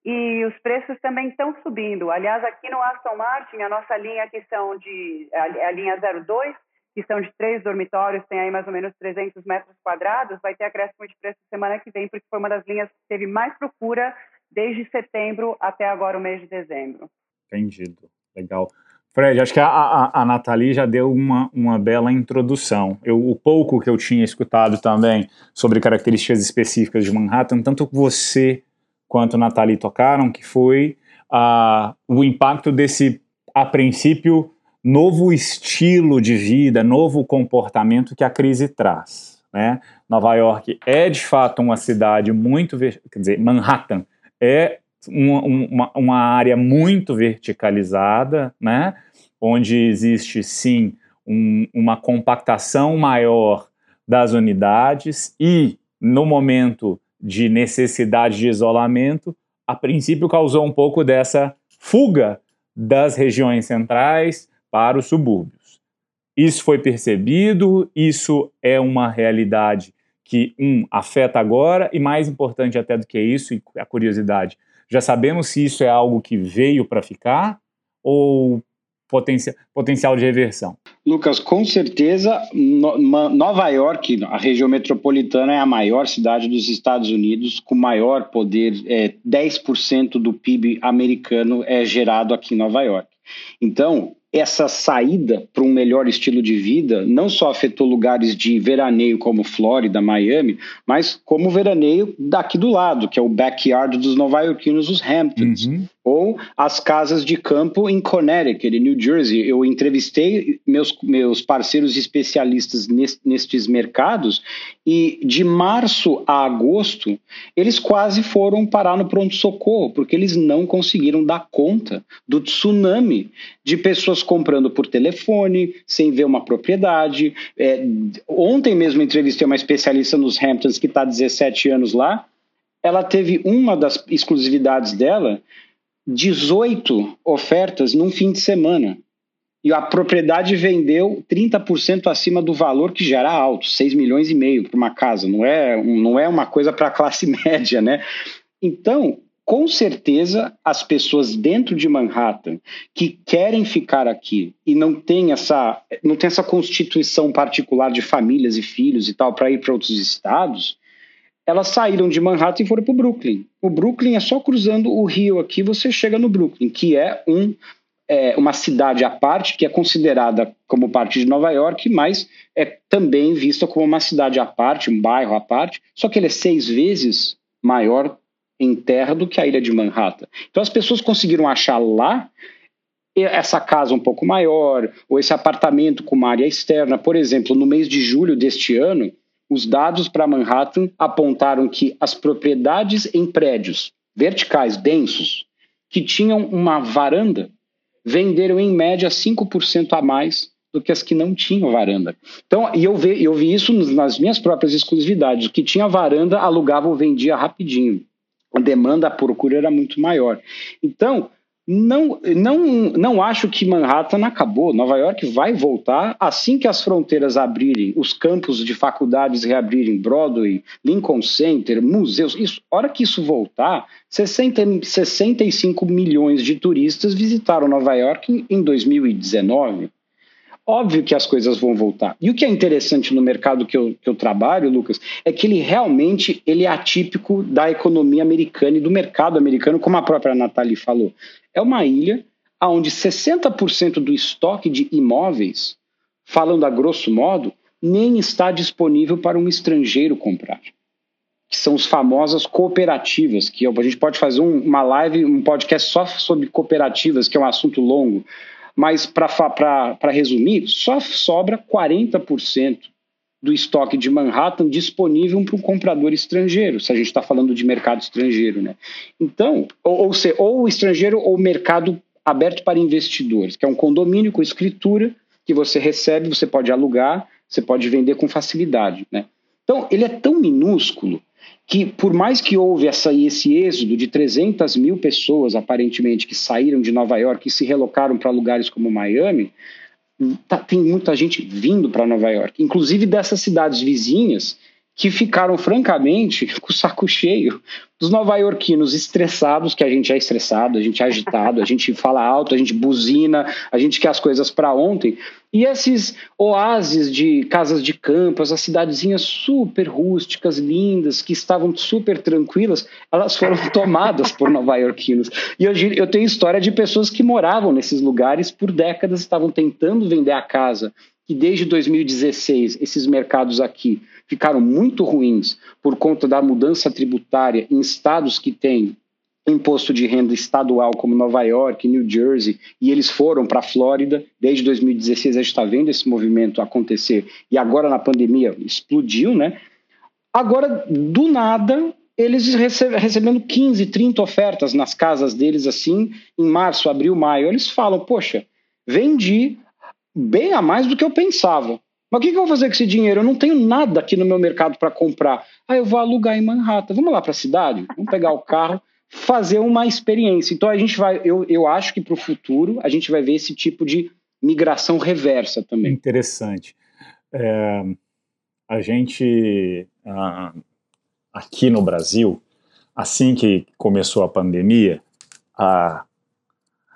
E os preços também estão subindo. Aliás, aqui no Aston Martin, a nossa linha que são de a, a linha 02 que são de três dormitórios, tem aí mais ou menos 300 metros quadrados, vai ter acréscimo de preço semana que vem, porque foi uma das linhas que teve mais procura desde setembro até agora o mês de dezembro. Entendido. Legal. Fred, acho que a, a, a Nathalie já deu uma, uma bela introdução. Eu, o pouco que eu tinha escutado também sobre características específicas de Manhattan, tanto você quanto a Nathalie tocaram, que foi uh, o impacto desse, a princípio, novo estilo de vida, novo comportamento que a crise traz. Né? Nova York é de fato uma cidade muito, quer dizer, Manhattan é uma, uma, uma área muito verticalizada, né? onde existe sim um, uma compactação maior das unidades e no momento de necessidade de isolamento, a princípio causou um pouco dessa fuga das regiões centrais, para os subúrbios. Isso foi percebido, isso é uma realidade que, um, afeta agora, e mais importante até do que isso, e a curiosidade, já sabemos se isso é algo que veio para ficar ou potencial, potencial de reversão? Lucas, com certeza, Nova York, a região metropolitana, é a maior cidade dos Estados Unidos, com maior poder, é, 10% do PIB americano é gerado aqui em Nova York. Então, essa saída para um melhor estilo de vida não só afetou lugares de veraneio como Flórida, Miami, mas como veraneio daqui do lado, que é o backyard dos nova-iorquinos, os Hamptons. Uhum. Ou as casas de campo em Connecticut, em New Jersey. Eu entrevistei meus, meus parceiros especialistas nestes mercados e de março a agosto eles quase foram parar no pronto-socorro, porque eles não conseguiram dar conta do tsunami de pessoas comprando por telefone, sem ver uma propriedade. É, ontem mesmo entrevistei uma especialista nos Hamptons que está há 17 anos lá. Ela teve uma das exclusividades dela 18 ofertas num fim de semana. E a propriedade vendeu 30% acima do valor que já era alto, 6 milhões e meio para uma casa. Não é, não é uma coisa para a classe média, né? Então, com certeza, as pessoas dentro de Manhattan que querem ficar aqui e não tem essa, não tem essa constituição particular de famílias e filhos e tal para ir para outros estados, elas saíram de Manhattan e foram para o Brooklyn. O Brooklyn é só cruzando o rio aqui, você chega no Brooklyn, que é, um, é uma cidade à parte, que é considerada como parte de Nova York, mas é também vista como uma cidade à parte, um bairro à parte, só que ele é seis vezes maior em terra do que a ilha de Manhattan. Então as pessoas conseguiram achar lá essa casa um pouco maior, ou esse apartamento com uma área externa. Por exemplo, no mês de julho deste ano, os dados para Manhattan apontaram que as propriedades em prédios verticais densos que tinham uma varanda venderam em média 5% a mais do que as que não tinham varanda. Então, e eu vi, eu vi isso nas minhas próprias exclusividades. O que tinha varanda alugava ou vendia rapidinho. A demanda, a procura era muito maior. Então, não, não, não acho que Manhattan acabou. Nova York vai voltar assim que as fronteiras abrirem, os campos de faculdades reabrirem, Broadway, Lincoln Center, museus. Isso, hora que isso voltar, 60, 65 milhões de turistas visitaram Nova York em 2019. Óbvio que as coisas vão voltar. E o que é interessante no mercado que eu, que eu trabalho, Lucas, é que ele realmente ele é atípico da economia americana e do mercado americano, como a própria Nathalie falou. É uma ilha onde 60% do estoque de imóveis, falando a grosso modo, nem está disponível para um estrangeiro comprar. Que são as famosas cooperativas, que a gente pode fazer um, uma live, um podcast só sobre cooperativas, que é um assunto longo mas, para resumir, só sobra 40% do estoque de Manhattan disponível para um comprador estrangeiro, se a gente está falando de mercado estrangeiro. Né? Então, ou, ou, se, ou estrangeiro ou mercado aberto para investidores, que é um condomínio com escritura que você recebe, você pode alugar, você pode vender com facilidade. Né? Então, ele é tão minúsculo que por mais que houve essa, esse êxodo de 300 mil pessoas, aparentemente, que saíram de Nova York e se relocaram para lugares como Miami, tá, tem muita gente vindo para Nova York, inclusive dessas cidades vizinhas que ficaram, francamente, com o saco cheio dos nova-iorquinos estressados, que a gente é estressado, a gente é agitado, a gente fala alto, a gente buzina, a gente quer as coisas para ontem. E esses oásis de casas de campo, as cidadezinhas super rústicas, lindas, que estavam super tranquilas, elas foram tomadas por nova-iorquinos. E hoje eu tenho história de pessoas que moravam nesses lugares por décadas, estavam tentando vender a casa, que desde 2016 esses mercados aqui ficaram muito ruins por conta da mudança tributária em estados que têm imposto de renda estadual como Nova York, New Jersey, e eles foram para a Flórida. Desde 2016 a gente está vendo esse movimento acontecer e agora na pandemia explodiu, né? Agora, do nada, eles recebendo 15, 30 ofertas nas casas deles assim, em março, abril, maio, eles falam: Poxa, vendi bem a mais do que eu pensava. Mas o que, eu vou fazer com esse dinheiro? Eu não tenho nada aqui no meu mercado para comprar. Ah, eu vou alugar em Manhattan. Vamos lá para a cidade? Vamos pegar o carro, fazer uma experiência. Então a gente vai, eu, eu acho que para o futuro a gente vai ver esse tipo de migração reversa também. Interessante. É, a gente aqui no Brasil, assim que começou a pandemia, a,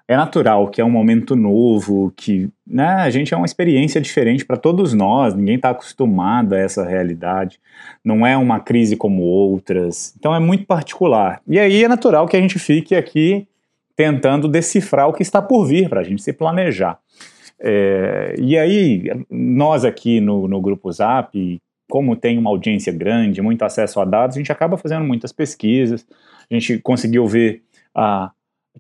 é natural que é um momento novo, que né, a gente é uma experiência diferente para todos nós, ninguém está acostumado a essa realidade, não é uma crise como outras, então é muito particular. E aí é natural que a gente fique aqui tentando decifrar o que está por vir para a gente se planejar. É, e aí, nós aqui no, no Grupo Zap, como tem uma audiência grande, muito acesso a dados, a gente acaba fazendo muitas pesquisas, a gente conseguiu ver a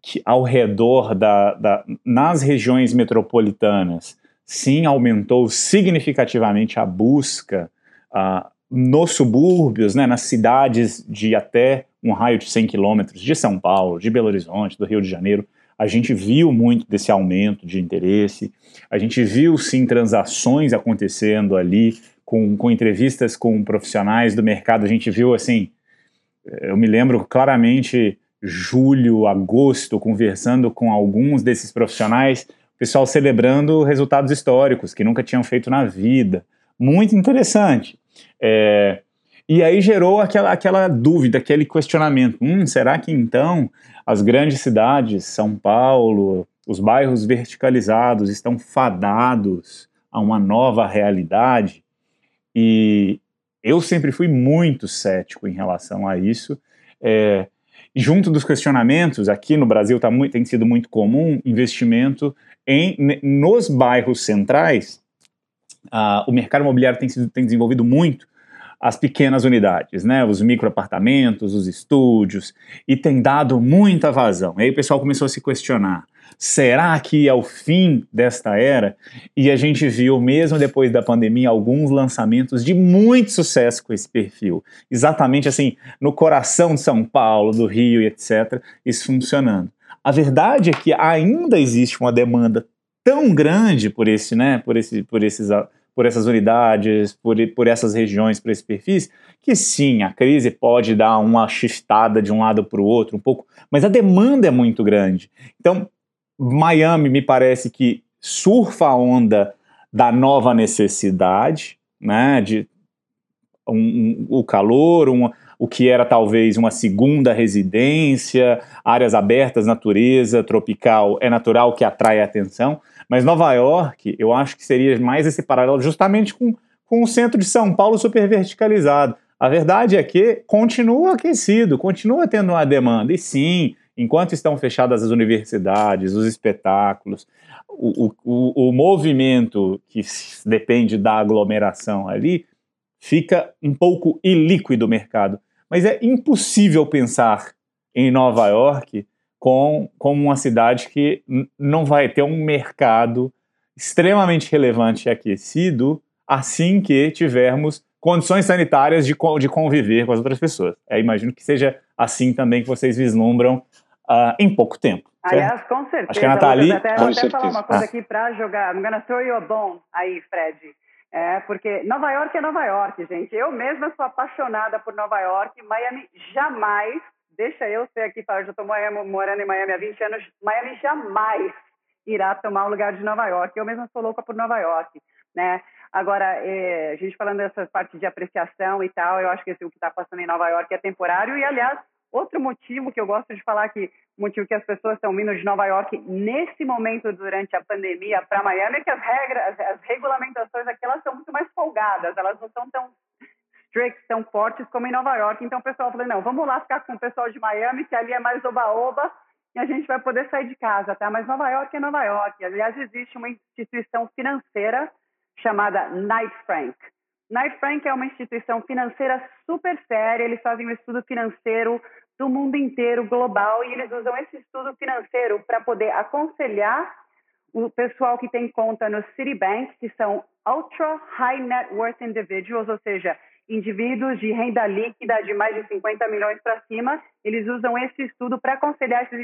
que ao redor da, da nas regiões metropolitanas, sim, aumentou significativamente a busca uh, nos subúrbios, né, nas cidades de até um raio de 100 quilômetros de São Paulo, de Belo Horizonte, do Rio de Janeiro, a gente viu muito desse aumento de interesse, a gente viu sim transações acontecendo ali, com, com entrevistas com profissionais do mercado, a gente viu assim, eu me lembro claramente julho, agosto, conversando com alguns desses profissionais, o pessoal celebrando resultados históricos que nunca tinham feito na vida. Muito interessante. É, e aí gerou aquela, aquela dúvida, aquele questionamento: hum, será que então as grandes cidades, São Paulo, os bairros verticalizados, estão fadados a uma nova realidade? E eu sempre fui muito cético em relação a isso. É, junto dos questionamentos, aqui no Brasil tá muito, tem sido muito comum investimento em, nos bairros centrais. Uh, o mercado imobiliário tem, sido, tem desenvolvido muito as pequenas unidades, né, os microapartamentos, os estúdios, e tem dado muita vazão. Aí o pessoal começou a se questionar: será que é o fim desta era? E a gente viu, mesmo depois da pandemia, alguns lançamentos de muito sucesso com esse perfil. Exatamente assim, no coração de São Paulo, do Rio e etc., isso funcionando. A verdade é que ainda existe uma demanda tão grande por esse, né, por esse, por esses por essas unidades, por, por essas regiões, por esses perfis, que sim, a crise pode dar uma shiftada de um lado para o outro um pouco, mas a demanda é muito grande. Então, Miami me parece que surfa a onda da nova necessidade, né, de um, um, o calor, um, o que era talvez uma segunda residência, áreas abertas, natureza, tropical, é natural que atrai a atenção, mas Nova York, eu acho que seria mais esse paralelo justamente com, com o centro de São Paulo super verticalizado. A verdade é que continua aquecido, continua tendo uma demanda. E sim, enquanto estão fechadas as universidades, os espetáculos, o, o, o movimento que depende da aglomeração ali fica um pouco ilíquido o mercado. Mas é impossível pensar em Nova York com, como uma cidade que não vai ter um mercado extremamente relevante e aquecido assim que tivermos condições sanitárias de, de conviver com as outras pessoas. É, imagino que seja assim também que vocês vislumbram uh, em pouco tempo. Aliás, com certeza. Acho que a Nathalie... Até, vou até falar uma coisa ah. aqui para jogar. I'm gonna throw you a bone aí, Fred. É, porque Nova York é Nova York, gente. Eu mesma sou apaixonada por Nova York. Miami jamais deixa eu ser aqui, eu já estou morando em Miami há 20 anos, Miami jamais irá tomar o lugar de Nova York. Eu mesma sou louca por Nova York, né? Agora, é, a gente falando dessa parte de apreciação e tal, eu acho que esse, o que está passando em Nova York é temporário. E, aliás, outro motivo que eu gosto de falar que motivo que as pessoas estão vindo de Nova York nesse momento durante a pandemia para Miami é que as regras, as regulamentações aqui elas são muito mais folgadas, elas não são tão strict, tão fortes como em Nova York. Então o pessoal falou, não, vamos lá ficar com o pessoal de Miami, que ali é mais oba-oba, e a gente vai poder sair de casa, tá? Mas Nova York é Nova York. Aliás, existe uma instituição financeira chamada Knight Frank. Knight Frank é uma instituição financeira super séria, eles fazem um estudo financeiro do mundo inteiro, global, e eles usam esse estudo financeiro para poder aconselhar o pessoal que tem conta no Citibank, que são Ultra High Net Worth Individuals, ou seja, indivíduos de renda líquida de mais de 50 milhões para cima, eles usam esse estudo para aconselhar esses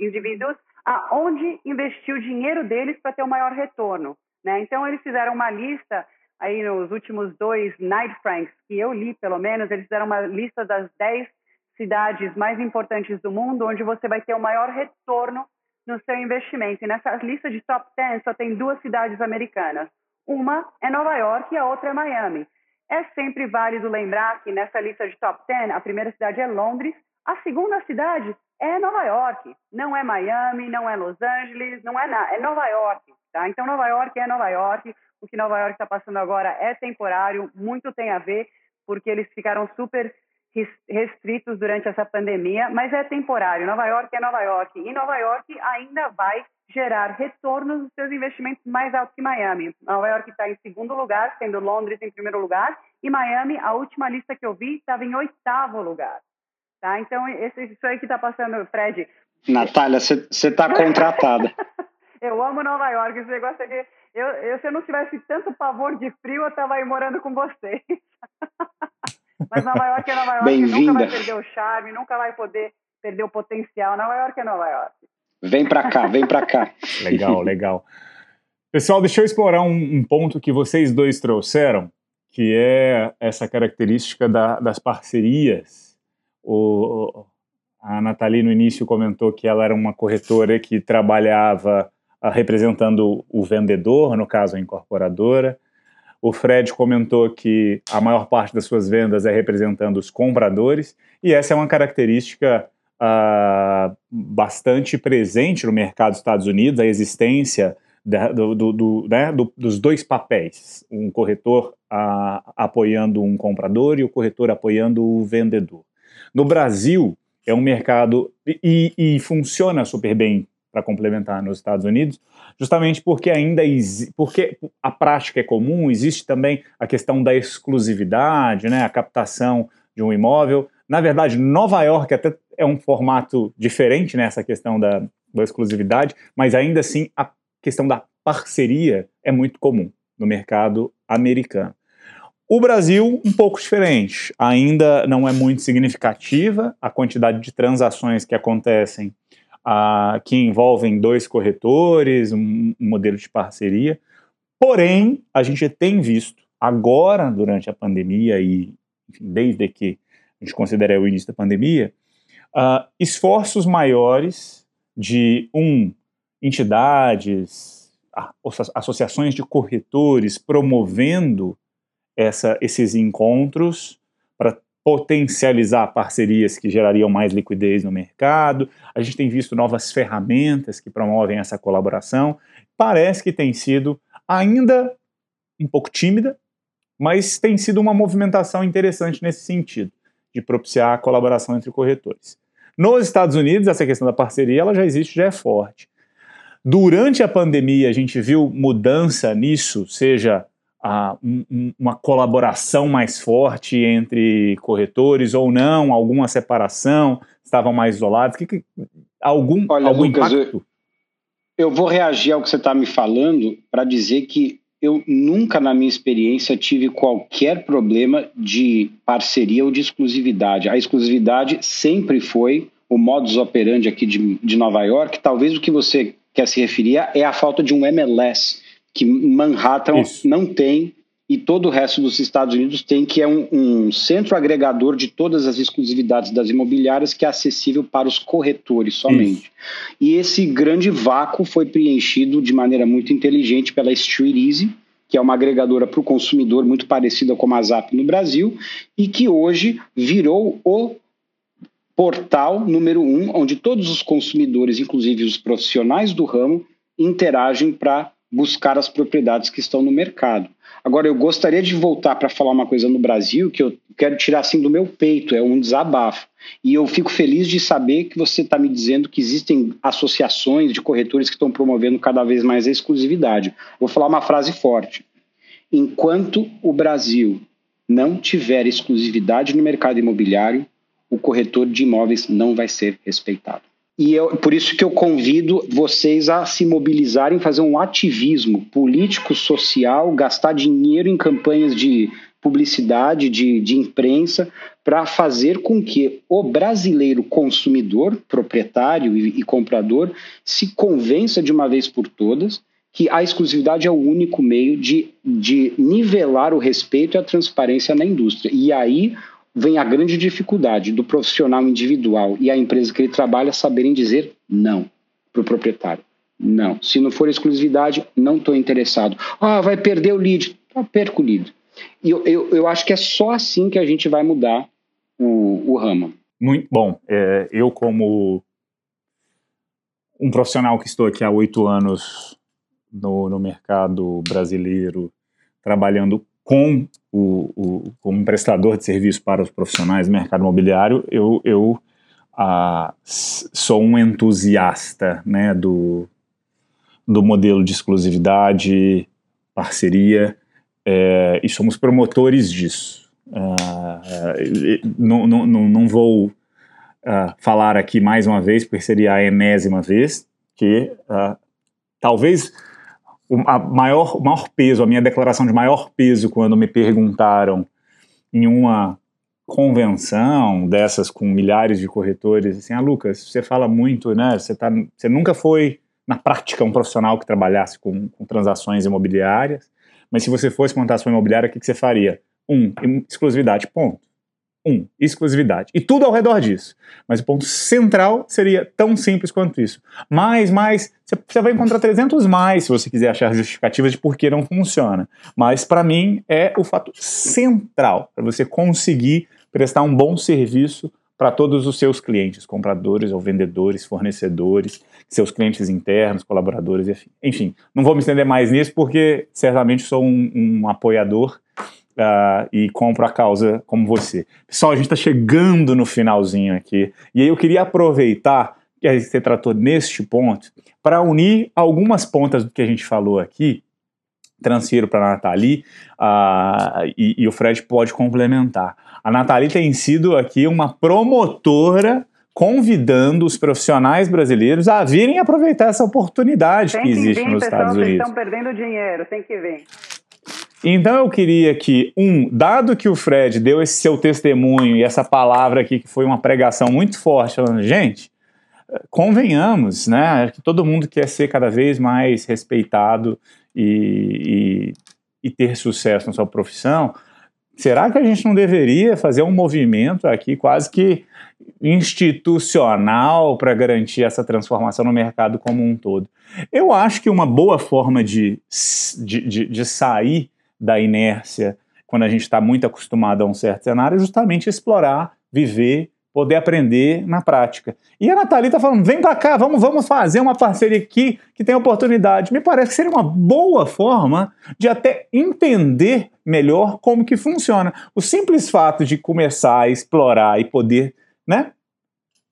indivíduos aonde investir o dinheiro deles para ter o maior retorno. Né? Então, eles fizeram uma lista aí nos últimos dois Night Franks, que eu li pelo menos, eles fizeram uma lista das 10 cidades mais importantes do mundo onde você vai ter o maior retorno no seu investimento. E nessa lista de top 10 só tem duas cidades americanas. Uma é Nova York e a outra é Miami. É sempre válido lembrar que nessa lista de top 10, a primeira cidade é Londres, a segunda cidade é Nova York. Não é Miami, não é Los Angeles, não é nada, é Nova York. Tá? Então, Nova York é Nova York. O que Nova York está passando agora é temporário, muito tem a ver, porque eles ficaram super restritos durante essa pandemia, mas é temporário. Nova York é Nova York. E Nova York ainda vai gerar retornos dos seus investimentos mais altos que Miami. Nova York está em segundo lugar, sendo Londres em primeiro lugar, e Miami, a última lista que eu vi, estava em oitavo lugar. Tá? Então, esse, isso aí que está passando, Fred, Natália, você está contratada. eu amo Nova York. Esse negócio aqui. Eu, eu, se eu não tivesse tanto pavor de frio, eu estava aí morando com vocês. Mas Nova York é Nova York. Nunca vai perder o charme, nunca vai poder perder o potencial. Nova York é Nova York. Vem para cá, vem para cá. legal, legal. Pessoal, deixa eu explorar um, um, ponto que vocês dois trouxeram, que é essa característica da, das parcerias. O, a Nathalie no início comentou que ela era uma corretora que trabalhava uh, representando o vendedor, no caso a incorporadora. O Fred comentou que a maior parte das suas vendas é representando os compradores, e essa é uma característica uh, bastante presente no mercado dos Estados Unidos, a existência da, do, do, do, né, dos dois papéis, um corretor uh, apoiando um comprador e o corretor apoiando o vendedor. No Brasil, é um mercado e, e funciona super bem para complementar nos Estados Unidos, justamente porque ainda porque a prática é comum, existe também a questão da exclusividade, né, a captação de um imóvel. Na verdade, Nova York até é um formato diferente nessa questão da, da exclusividade, mas ainda assim a questão da parceria é muito comum no mercado americano. O Brasil, um pouco diferente. Ainda não é muito significativa a quantidade de transações que acontecem uh, que envolvem dois corretores, um, um modelo de parceria. Porém, a gente tem visto agora, durante a pandemia e enfim, desde que a gente considera o início da pandemia, uh, esforços maiores de, um, entidades, associações de corretores promovendo essa, esses encontros para potencializar parcerias que gerariam mais liquidez no mercado. A gente tem visto novas ferramentas que promovem essa colaboração. Parece que tem sido ainda um pouco tímida, mas tem sido uma movimentação interessante nesse sentido, de propiciar a colaboração entre corretores. Nos Estados Unidos, essa questão da parceria ela já existe, já é forte. Durante a pandemia, a gente viu mudança nisso, seja um, uma colaboração mais forte entre corretores ou não, alguma separação, estavam mais isolados? Que, que, algum Olha, algum Lucas, impacto? Eu, eu vou reagir ao que você está me falando para dizer que eu nunca, na minha experiência, tive qualquer problema de parceria ou de exclusividade. A exclusividade sempre foi o modus operandi aqui de, de Nova York. Talvez o que você quer se referir é a falta de um MLS que Manhattan Isso. não tem e todo o resto dos Estados Unidos tem, que é um, um, centro agregador de todas as exclusividades das imobiliárias que é acessível para os corretores somente. Isso. E esse grande vácuo foi preenchido de maneira muito inteligente pela Street Easy, que é uma agregadora para o consumidor muito parecida com a Zap no Brasil, e que hoje virou o portal número um, onde todos os consumidores, inclusive os profissionais do ramo, interagem para buscar as propriedades que estão no mercado. Agora, eu gostaria de voltar para falar uma coisa no Brasil que eu quero tirar assim do meu peito, é um desabafo. E eu fico feliz de saber que você está me dizendo que existem associações de corretores que estão promovendo cada vez mais a exclusividade. Vou falar uma frase forte. Enquanto o Brasil não tiver exclusividade no mercado imobiliário, o corretor de imóveis não vai ser respeitado. E eu, por isso que eu convido vocês a se mobilizarem, fazer um ativismo político, social, gastar dinheiro em campanhas de publicidade, de, de imprensa, para fazer com que o brasileiro consumidor, proprietário e, e comprador, se convença de uma vez por todas que a exclusividade é o único meio de, de nivelar o respeito e a transparência na indústria. E aí vem a grande dificuldade do profissional individual e a empresa que ele trabalha saberem dizer não para o proprietário. Não. Se não for exclusividade, não estou interessado. Ah, vai perder o lead. Ah, perco o lead. E eu, eu, eu, acho que é só assim que a gente vai mudar o, o ramo. Muito bom. É, eu, como um profissional que estou aqui há oito anos no, no mercado brasileiro, trabalhando com o, o, como prestador de serviço para os profissionais do mercado imobiliário, eu, eu ah, sou um entusiasta né, do, do modelo de exclusividade, parceria, é, e somos promotores disso. Ah, não, não, não vou uh, falar aqui mais uma vez, porque seria a enésima vez, que uh, talvez o maior, o maior peso, a minha declaração de maior peso quando me perguntaram em uma convenção dessas com milhares de corretores, assim, ah, Lucas, você fala muito, né, você, tá, você nunca foi na prática um profissional que trabalhasse com, com transações imobiliárias, mas se você fosse montar sua imobiliária, o que, que você faria? Um, exclusividade, ponto. Um, exclusividade. E tudo ao redor disso. Mas o ponto central seria tão simples quanto isso. Mais, mais, você vai encontrar 300 mais se você quiser achar justificativas de por que não funciona. Mas para mim é o fato central para você conseguir prestar um bom serviço para todos os seus clientes, compradores ou vendedores, fornecedores, seus clientes internos, colaboradores, enfim. Enfim, não vou me estender mais nisso porque certamente sou um, um apoiador uh, e compro a causa como você. Pessoal, a gente está chegando no finalzinho aqui e aí eu queria aproveitar que você tratou neste ponto para unir algumas pontas do que a gente falou aqui transfiro para a Nathalie uh, e, e, o Fred pode complementar. A Nathalie tem sido aqui uma promotora convidando os profissionais brasileiros a virem aproveitar essa oportunidade tem que, que existe vir, nos pessoal, Estados Unidos. Vocês estão perdendo dinheiro, tem que vir. Então eu queria que, um, dado que o Fred deu esse seu testemunho e essa palavra aqui que foi uma pregação muito forte, falando, gente, convenhamos, né, que todo mundo quer ser cada vez mais respeitado e, e, e ter sucesso na sua profissão, será que a gente não deveria fazer um movimento aqui quase que institucional para garantir essa transformação no mercado como um todo? Eu acho que uma boa forma de, de, de, de sair da inércia quando a gente está muito acostumado a um certo cenário é justamente explorar, viver poder aprender na prática. E a Nathalie está falando: vem para cá, vamos, vamos fazer uma parceria aqui que tem oportunidade. Me parece que seria uma boa forma de até entender melhor como que funciona. O simples fato de começar a explorar e poder, né?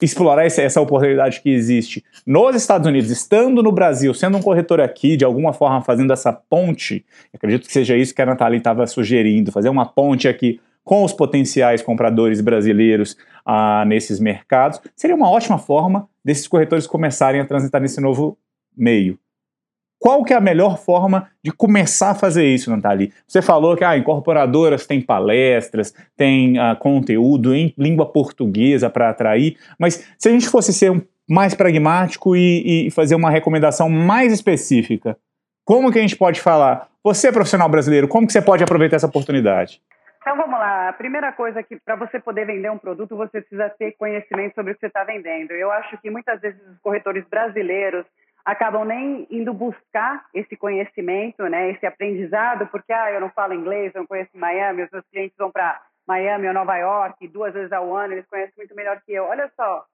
Explorar essa, oportunidade que existe nos Estados Unidos, estando no Brasil, sendo um corretor aqui, de alguma forma fazendo essa ponte, acredito que seja isso que a Nathalie estava sugerindo, fazer uma ponte aqui com os potenciais compradores brasileiros ah, nesses mercados, seria uma ótima forma desses corretores começarem a transitar nesse novo meio. Qual que é a melhor forma de começar a fazer isso, Nathalie? Você falou que ah, incorporadoras têm palestras, têm ah, conteúdo em língua portuguesa para atrair, mas se a gente fosse ser mais pragmático e, e fazer uma recomendação mais específica, como que a gente pode falar? Você é profissional brasileiro, como que você pode aproveitar essa oportunidade? Então vamos lá. A primeira coisa que para você poder vender um produto, você precisa ter conhecimento sobre o que você está vendendo. Eu acho que muitas vezes os corretores brasileiros acabam nem indo buscar esse conhecimento, né, esse aprendizado, porque ah, eu não falo inglês, eu não conheço Miami, os meus clientes vão para Miami ou Nova York duas vezes ao ano, eles conhecem muito melhor que eu. Olha só,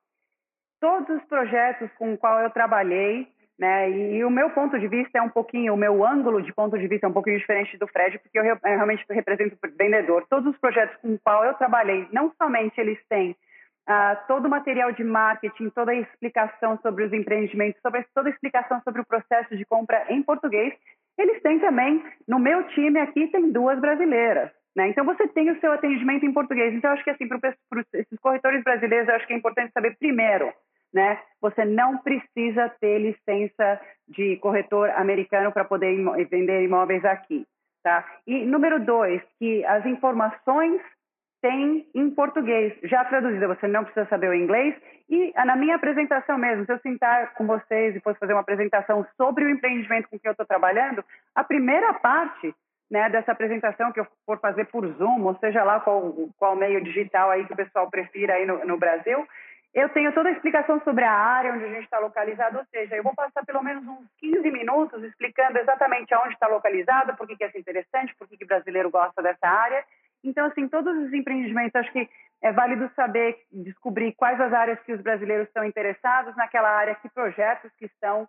todos os projetos com os quais eu trabalhei, né? E, o meu ponto de vista é um pouquinho, o meu ângulo de ponto de vista é um pouquinho diferente do Fred, porque eu, realmente represento o vendedor. Todos os projetos com os quais eu trabalhei, não somente eles têm uh, todo o material de marketing, toda a explicação sobre os empreendimentos, sobre, toda a explicação sobre o processo de compra em português, eles têm também, no meu time aqui, tem duas brasileiras. Né? Então, você tem o seu atendimento em português. Então, acho que assim, para esses corretores brasileiros, eu acho que é importante saber primeiro né? Você não precisa ter licença de corretor americano para poder vender imóveis aqui, tá? E número dois, que as informações têm em português, já traduzida, você não precisa saber o inglês. E ah, na minha apresentação mesmo, se eu sentar com vocês e fosse fazer uma apresentação sobre o empreendimento com que eu estou trabalhando, a primeira parte né, dessa apresentação que eu for fazer por Zoom, ou seja lá qual, qual meio digital aí que o pessoal prefira aí no, no Brasil, eu tenho toda a explicação sobre a área onde a gente está localizado, ou seja, eu vou passar pelo menos uns 15 minutos explicando exatamente aonde está localizado, por que, que é interessante, por que, que brasileiro gosta dessa área. Então, assim, todos os empreendimentos, acho que é válido saber, descobrir quais as áreas que os brasileiros estão interessados naquela área, que projetos que estão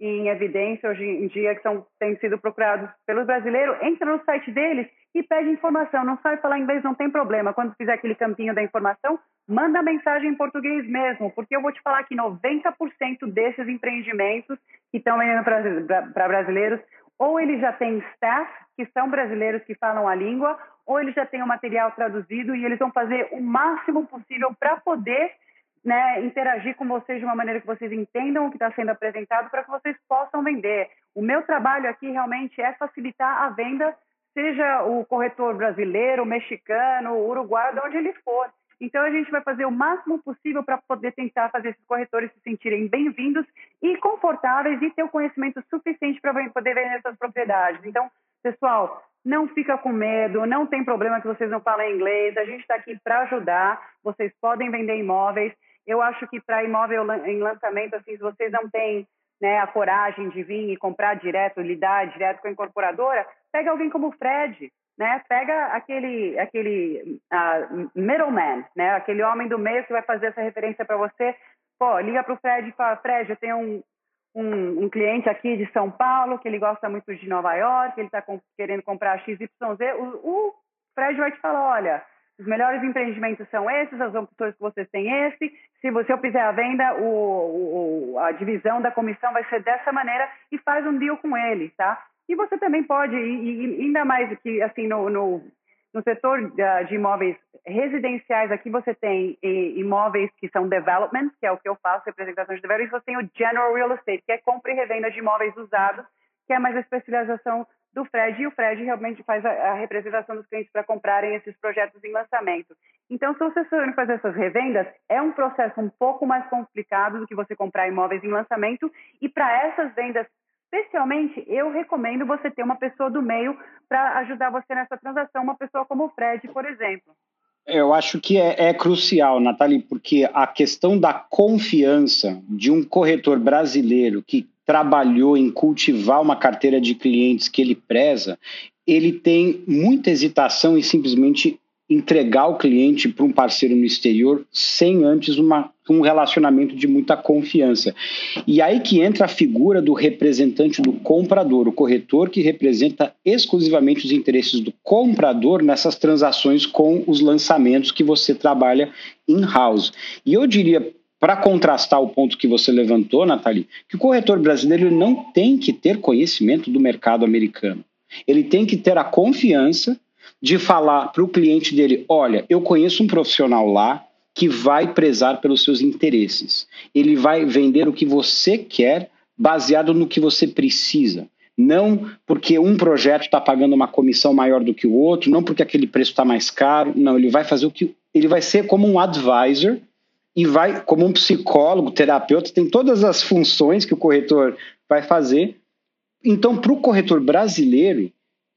em evidência hoje em dia que são, têm sido procurados pelos brasileiros, entra no site deles e pede informação. Não sabe falar inglês, não tem problema. Quando fizer aquele campinho da informação, manda mensagem em português mesmo, porque eu vou te falar que 90% desses empreendimentos que estão vendendo para brasileiros, ou eles já têm staff, que são brasileiros que falam a língua, ou eles já têm o material traduzido e eles vão fazer o máximo possível para poder né, interagir com vocês de uma maneira que vocês entendam o que está sendo apresentado para que vocês possam vender. O meu trabalho aqui realmente é facilitar a venda, seja o corretor brasileiro, mexicano, uruguaio, de onde ele for. Então a gente vai fazer o máximo possível para poder tentar fazer esses corretores se sentirem bem-vindos e confortáveis e ter o conhecimento suficiente para poder vender essas propriedades. Então, pessoal, não fica com medo, não tem problema que vocês não falem inglês, a gente está aqui para ajudar, vocês podem vender imóveis. Eu acho que para imóvel em lançamento, assim, se vocês não têm né, a coragem de vir e comprar direto, lidar direto com a incorporadora, pega alguém como o Fred, né? Pega aquele aquele uh, middleman, né? Aquele homem do meio que vai fazer essa referência para você. Pô, liga para o Fred e fala, Fred, eu tenho um, um, um, cliente aqui de São Paulo que ele gosta muito de Nova York, ele está com, querendo comprar XYZ. O, o Fred vai te falar, olha, os melhores empreendimentos são esses, as opções que vocês têm esse. Se você fizer a venda, o, o, a divisão da comissão vai ser dessa maneira e faz um deal com ele, tá? E você também pode, e, ainda mais que assim no, no, no setor de imóveis residenciais, aqui você tem imóveis que são development, que é o que eu faço, representação de development, e você tem o general real estate, que é compra e revenda de imóveis usados, que é mais a especialização do Fred, e o Fred realmente faz a, a representação dos clientes para comprarem esses projetos em lançamento. Então, se você for fazer essas revendas, é um processo um pouco mais complicado do que você comprar imóveis em lançamento, e para essas vendas Especialmente, eu recomendo você ter uma pessoa do meio para ajudar você nessa transação, uma pessoa como o Fred, por exemplo. Eu acho que é, é, crucial, Nathalie, porque a questão da confiança de um corretor brasileiro que trabalhou em cultivar uma carteira de clientes que ele preza, ele tem muita hesitação em simplesmente entregar o cliente para um parceiro no exterior sem antes uma, um relacionamento de muita confiança. E aí que entra a figura do representante do comprador, o corretor que representa exclusivamente os interesses do comprador nessas transações com os lançamentos que você trabalha in-house. E eu diria para contrastar o ponto que você levantou, Nathalie, que o corretor brasileiro não tem que ter conhecimento do mercado americano. Ele tem que ter a confiança de falar para o cliente dele: olha, eu conheço um profissional lá que vai prezar pelos seus interesses. Ele vai vender o que você quer baseado no que você precisa. Não porque um projeto está pagando uma comissão maior do que o outro, não porque aquele preço está mais caro. Não, ele vai fazer o que. Ele vai ser como um advisor e vai, como um psicólogo, terapeuta, tem todas as funções que o corretor vai fazer. Então, para o corretor brasileiro,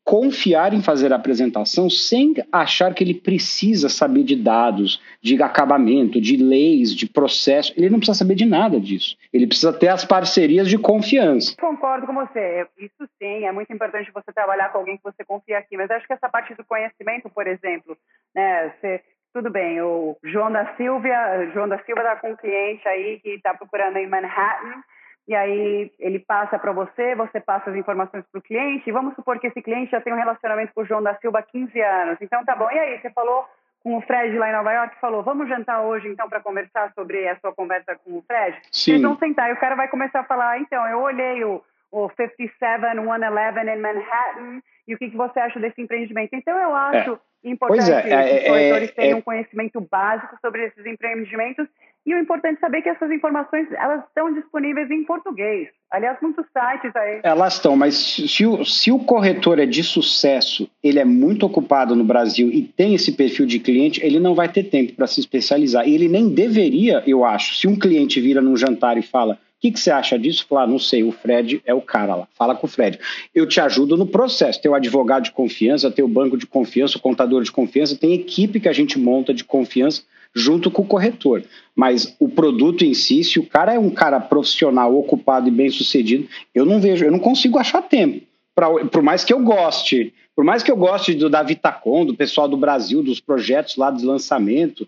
confiar em fazer a apresentação sem achar que ele precisa saber de dados, de acabamento, de leis, de processo. Ele não precisa saber de nada disso. Ele precisa ter as parcerias de confiança. Concordo com você. Isso sim, é muito importante você trabalhar com alguém que você confia aqui. Mas acho que essa parte do conhecimento, por exemplo, né, você, tudo bem, o João da Silva, João da Silva está com um cliente aí que está procurando em Manhattan e aí ele passa para você, você passa as informações para o cliente, e vamos supor que esse cliente já tem um relacionamento com o João da Silva há 15 anos. Então tá bom, e aí, você falou com o Fred lá em Nova York, falou, vamos jantar hoje então para conversar sobre a sua conversa com o Fred? Sim. Eles vão sentar e o cara vai começar a falar, ah, então, eu olhei o, o 57 111 em Manhattan, e o que, que você acha desse empreendimento? Então eu acho... É. Importante é, que é, os corretores é, tenham é. um conhecimento básico sobre esses empreendimentos e o importante é saber que essas informações elas estão disponíveis em português. Aliás, muitos sites aí. Elas estão, mas se o, se o corretor é de sucesso, ele é muito ocupado no Brasil e tem esse perfil de cliente, ele não vai ter tempo para se especializar. E ele nem deveria, eu acho. Se um cliente vira num jantar e fala: o que, que, você acha disso? Falar, ah, não sei, o Fred é o cara lá. Fala com o Fred. Eu te ajudo no processo. Tem o advogado de confiança, tem o banco de confiança, o contador de confiança, tem equipe que a gente monta de confiança junto com o corretor. Mas o produto em si, se o cara é um cara profissional, ocupado e bem sucedido, eu não vejo, eu não consigo achar tempo. Pra, por mais que eu goste, por mais que eu goste do, da Vitacom, do pessoal do Brasil, dos projetos lá de lançamento,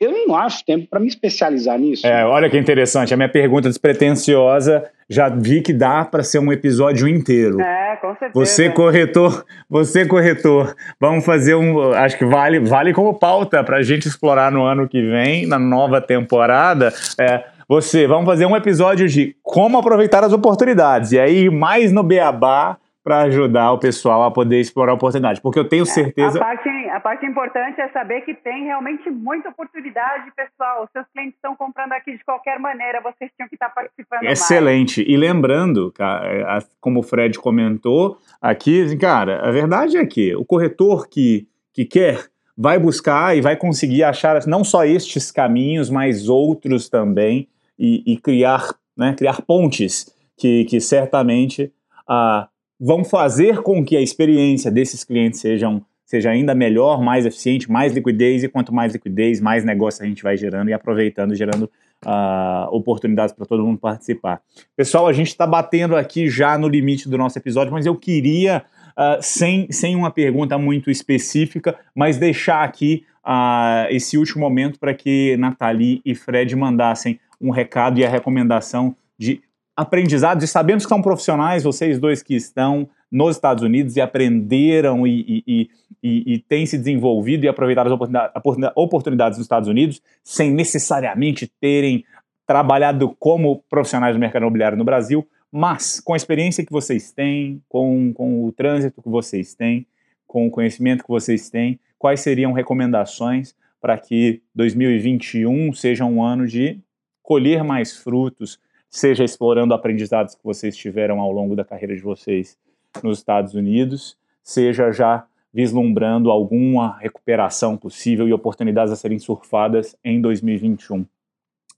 eu não acho tempo para me especializar nisso. É, olha que interessante. A minha pergunta despretensiosa, já vi que dá para ser um episódio inteiro. É, com certeza. Você corretor, você corretor, vamos fazer um, acho que vale, vale como pauta para a gente explorar no ano que vem, na nova temporada. É, você, vamos fazer um episódio de como aproveitar as oportunidades. E aí, mais no beabá, para ajudar o pessoal a poder explorar a oportunidade. Porque eu tenho certeza. A parte, a parte importante é saber que tem realmente muita oportunidade, pessoal. Os seus clientes estão comprando aqui de qualquer maneira, vocês tinham que estar participando. Excelente. Mais. E lembrando, cara, como o Fred comentou aqui, cara, a verdade é que o corretor que, que quer vai buscar e vai conseguir achar não só estes caminhos, mas outros também, e, e criar, né, criar pontes que, que certamente ah, vão fazer com que a experiência desses clientes sejam seja ainda melhor, mais eficiente, mais liquidez, e quanto mais liquidez, mais negócio a gente vai gerando e aproveitando, gerando uh, oportunidades para todo mundo participar. Pessoal, a gente está batendo aqui já no limite do nosso episódio, mas eu queria, uh, sem, sem uma pergunta muito específica, mas deixar aqui uh, esse último momento para que Nathalie e Fred mandassem um recado e a recomendação de aprendizados, e sabemos que são profissionais, vocês dois que estão nos Estados Unidos e aprenderam e, e, e, e têm se desenvolvido e aproveitado as oportunidades nos Estados Unidos sem necessariamente terem trabalhado como profissionais do mercado imobiliário no Brasil, mas com a experiência que vocês têm, com, com o trânsito que vocês têm, com o conhecimento que vocês têm, quais seriam recomendações para que 2021 seja um ano de colher mais frutos, seja explorando aprendizados que vocês tiveram ao longo da carreira de vocês nos Estados Unidos, seja já vislumbrando alguma recuperação possível e oportunidades a serem surfadas em 2021.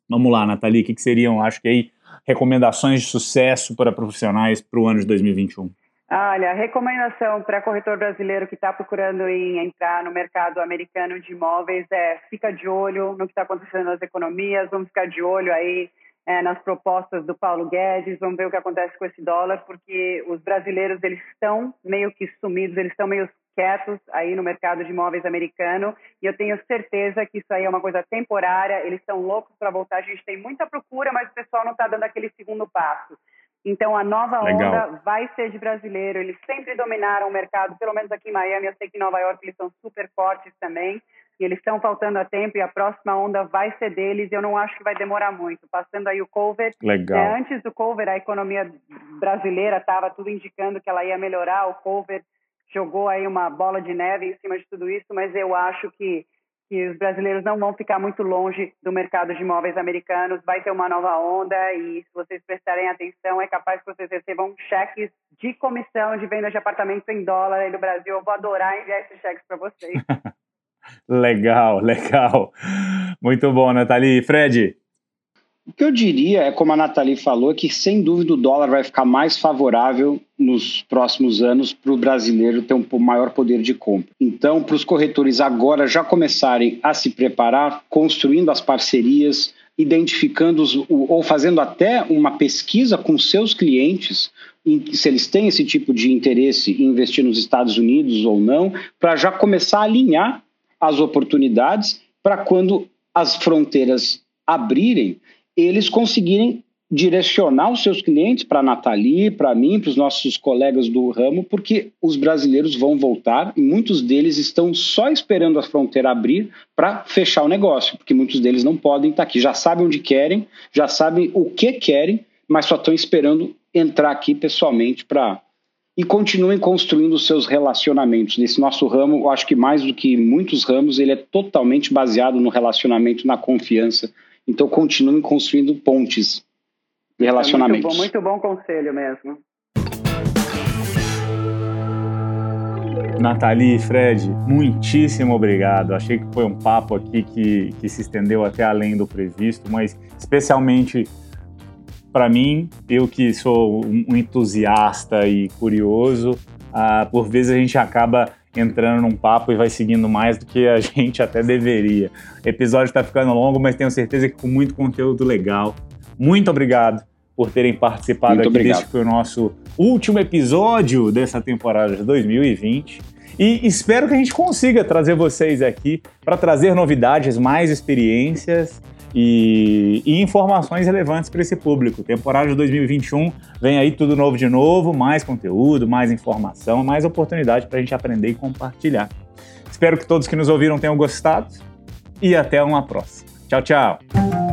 Vamos lá, Nathalie, o que, que seriam, acho que aí, recomendações de sucesso para profissionais para o ano de 2021? Olha, recomendação para corretor brasileiro que está procurando em entrar no mercado americano de imóveis é fica de olho no que está acontecendo nas economias, vamos ficar de olho aí é, nas propostas do Paulo Guedes, vamos ver o que acontece com esse dólar, porque os brasileiros eles estão meio que sumidos, eles estão meio quietos aí no mercado de imóveis americano, e eu tenho certeza que isso aí é uma coisa temporária, eles estão loucos para voltar, a gente tem muita procura, mas o pessoal não está dando aquele segundo passo. Então, a nova Legal. onda vai ser de brasileiro. Eles sempre dominaram o mercado, pelo menos aqui em Miami. Eu sei que em Nova York eles são super fortes também e eles estão faltando a tempo e a próxima onda vai ser deles e eu não acho que vai demorar muito. Passando aí o cover, Legal. É, antes do cover a economia brasileira estava tudo indicando que ela ia melhorar, o cover jogou aí uma bola de neve em cima de tudo isso, mas eu acho que, que os brasileiros não vão ficar muito longe do mercado de imóveis americanos, vai ter uma nova onda e se vocês prestarem atenção é capaz que vocês recebam cheques de comissão de venda de apartamento em dólar aí do Brasil. Eu vou adorar enviar esses cheques para vocês. Legal, legal. Muito bom, Nathalie. Fred? O que eu diria é, como a Nathalie falou, que sem dúvida o dólar vai ficar mais favorável nos próximos anos para o brasileiro ter um maior poder de compra. Então, para os corretores agora já começarem a se preparar, construindo as parcerias, identificando os, ou fazendo até uma pesquisa com seus clientes, se eles têm esse tipo de interesse em investir nos Estados Unidos ou não, para já começar a alinhar as oportunidades para quando as fronteiras abrirem, eles conseguirem direcionar os seus clientes para a Nathalie, para mim, para os nossos colegas do ramo, porque os brasileiros vão voltar e muitos deles estão só esperando a fronteira abrir para fechar o negócio, porque muitos deles não podem estar aqui, já sabem onde querem, já sabem o que querem, mas só estão esperando entrar aqui pessoalmente para e continuem construindo seus relacionamentos. Nesse nosso ramo, eu acho que mais do que muitos ramos, ele é totalmente baseado no relacionamento, na confiança. Então, continuem construindo pontes de relacionamentos. É muito, bom, muito bom conselho mesmo. Nathalie e Fred, muitíssimo obrigado. Achei que foi um papo aqui que, que se estendeu até além do previsto, mas especialmente para mim, eu que sou um entusiasta e curioso, uh, por vezes a gente acaba entrando num papo e vai seguindo mais do que a gente até deveria. O episódio está ficando longo, mas tenho certeza que com muito conteúdo legal. Muito obrigado por terem participado muito aqui obrigado. deste foi o nosso último episódio dessa temporada de 2020. E espero que a gente consiga trazer vocês aqui para trazer novidades, mais experiências e, e informações relevantes para esse público. Temporada de 2021 vem aí tudo novo de novo, mais conteúdo, mais informação, mais oportunidade para a gente aprender e compartilhar. Espero que todos que nos ouviram tenham gostado e até uma próxima. Tchau, tchau!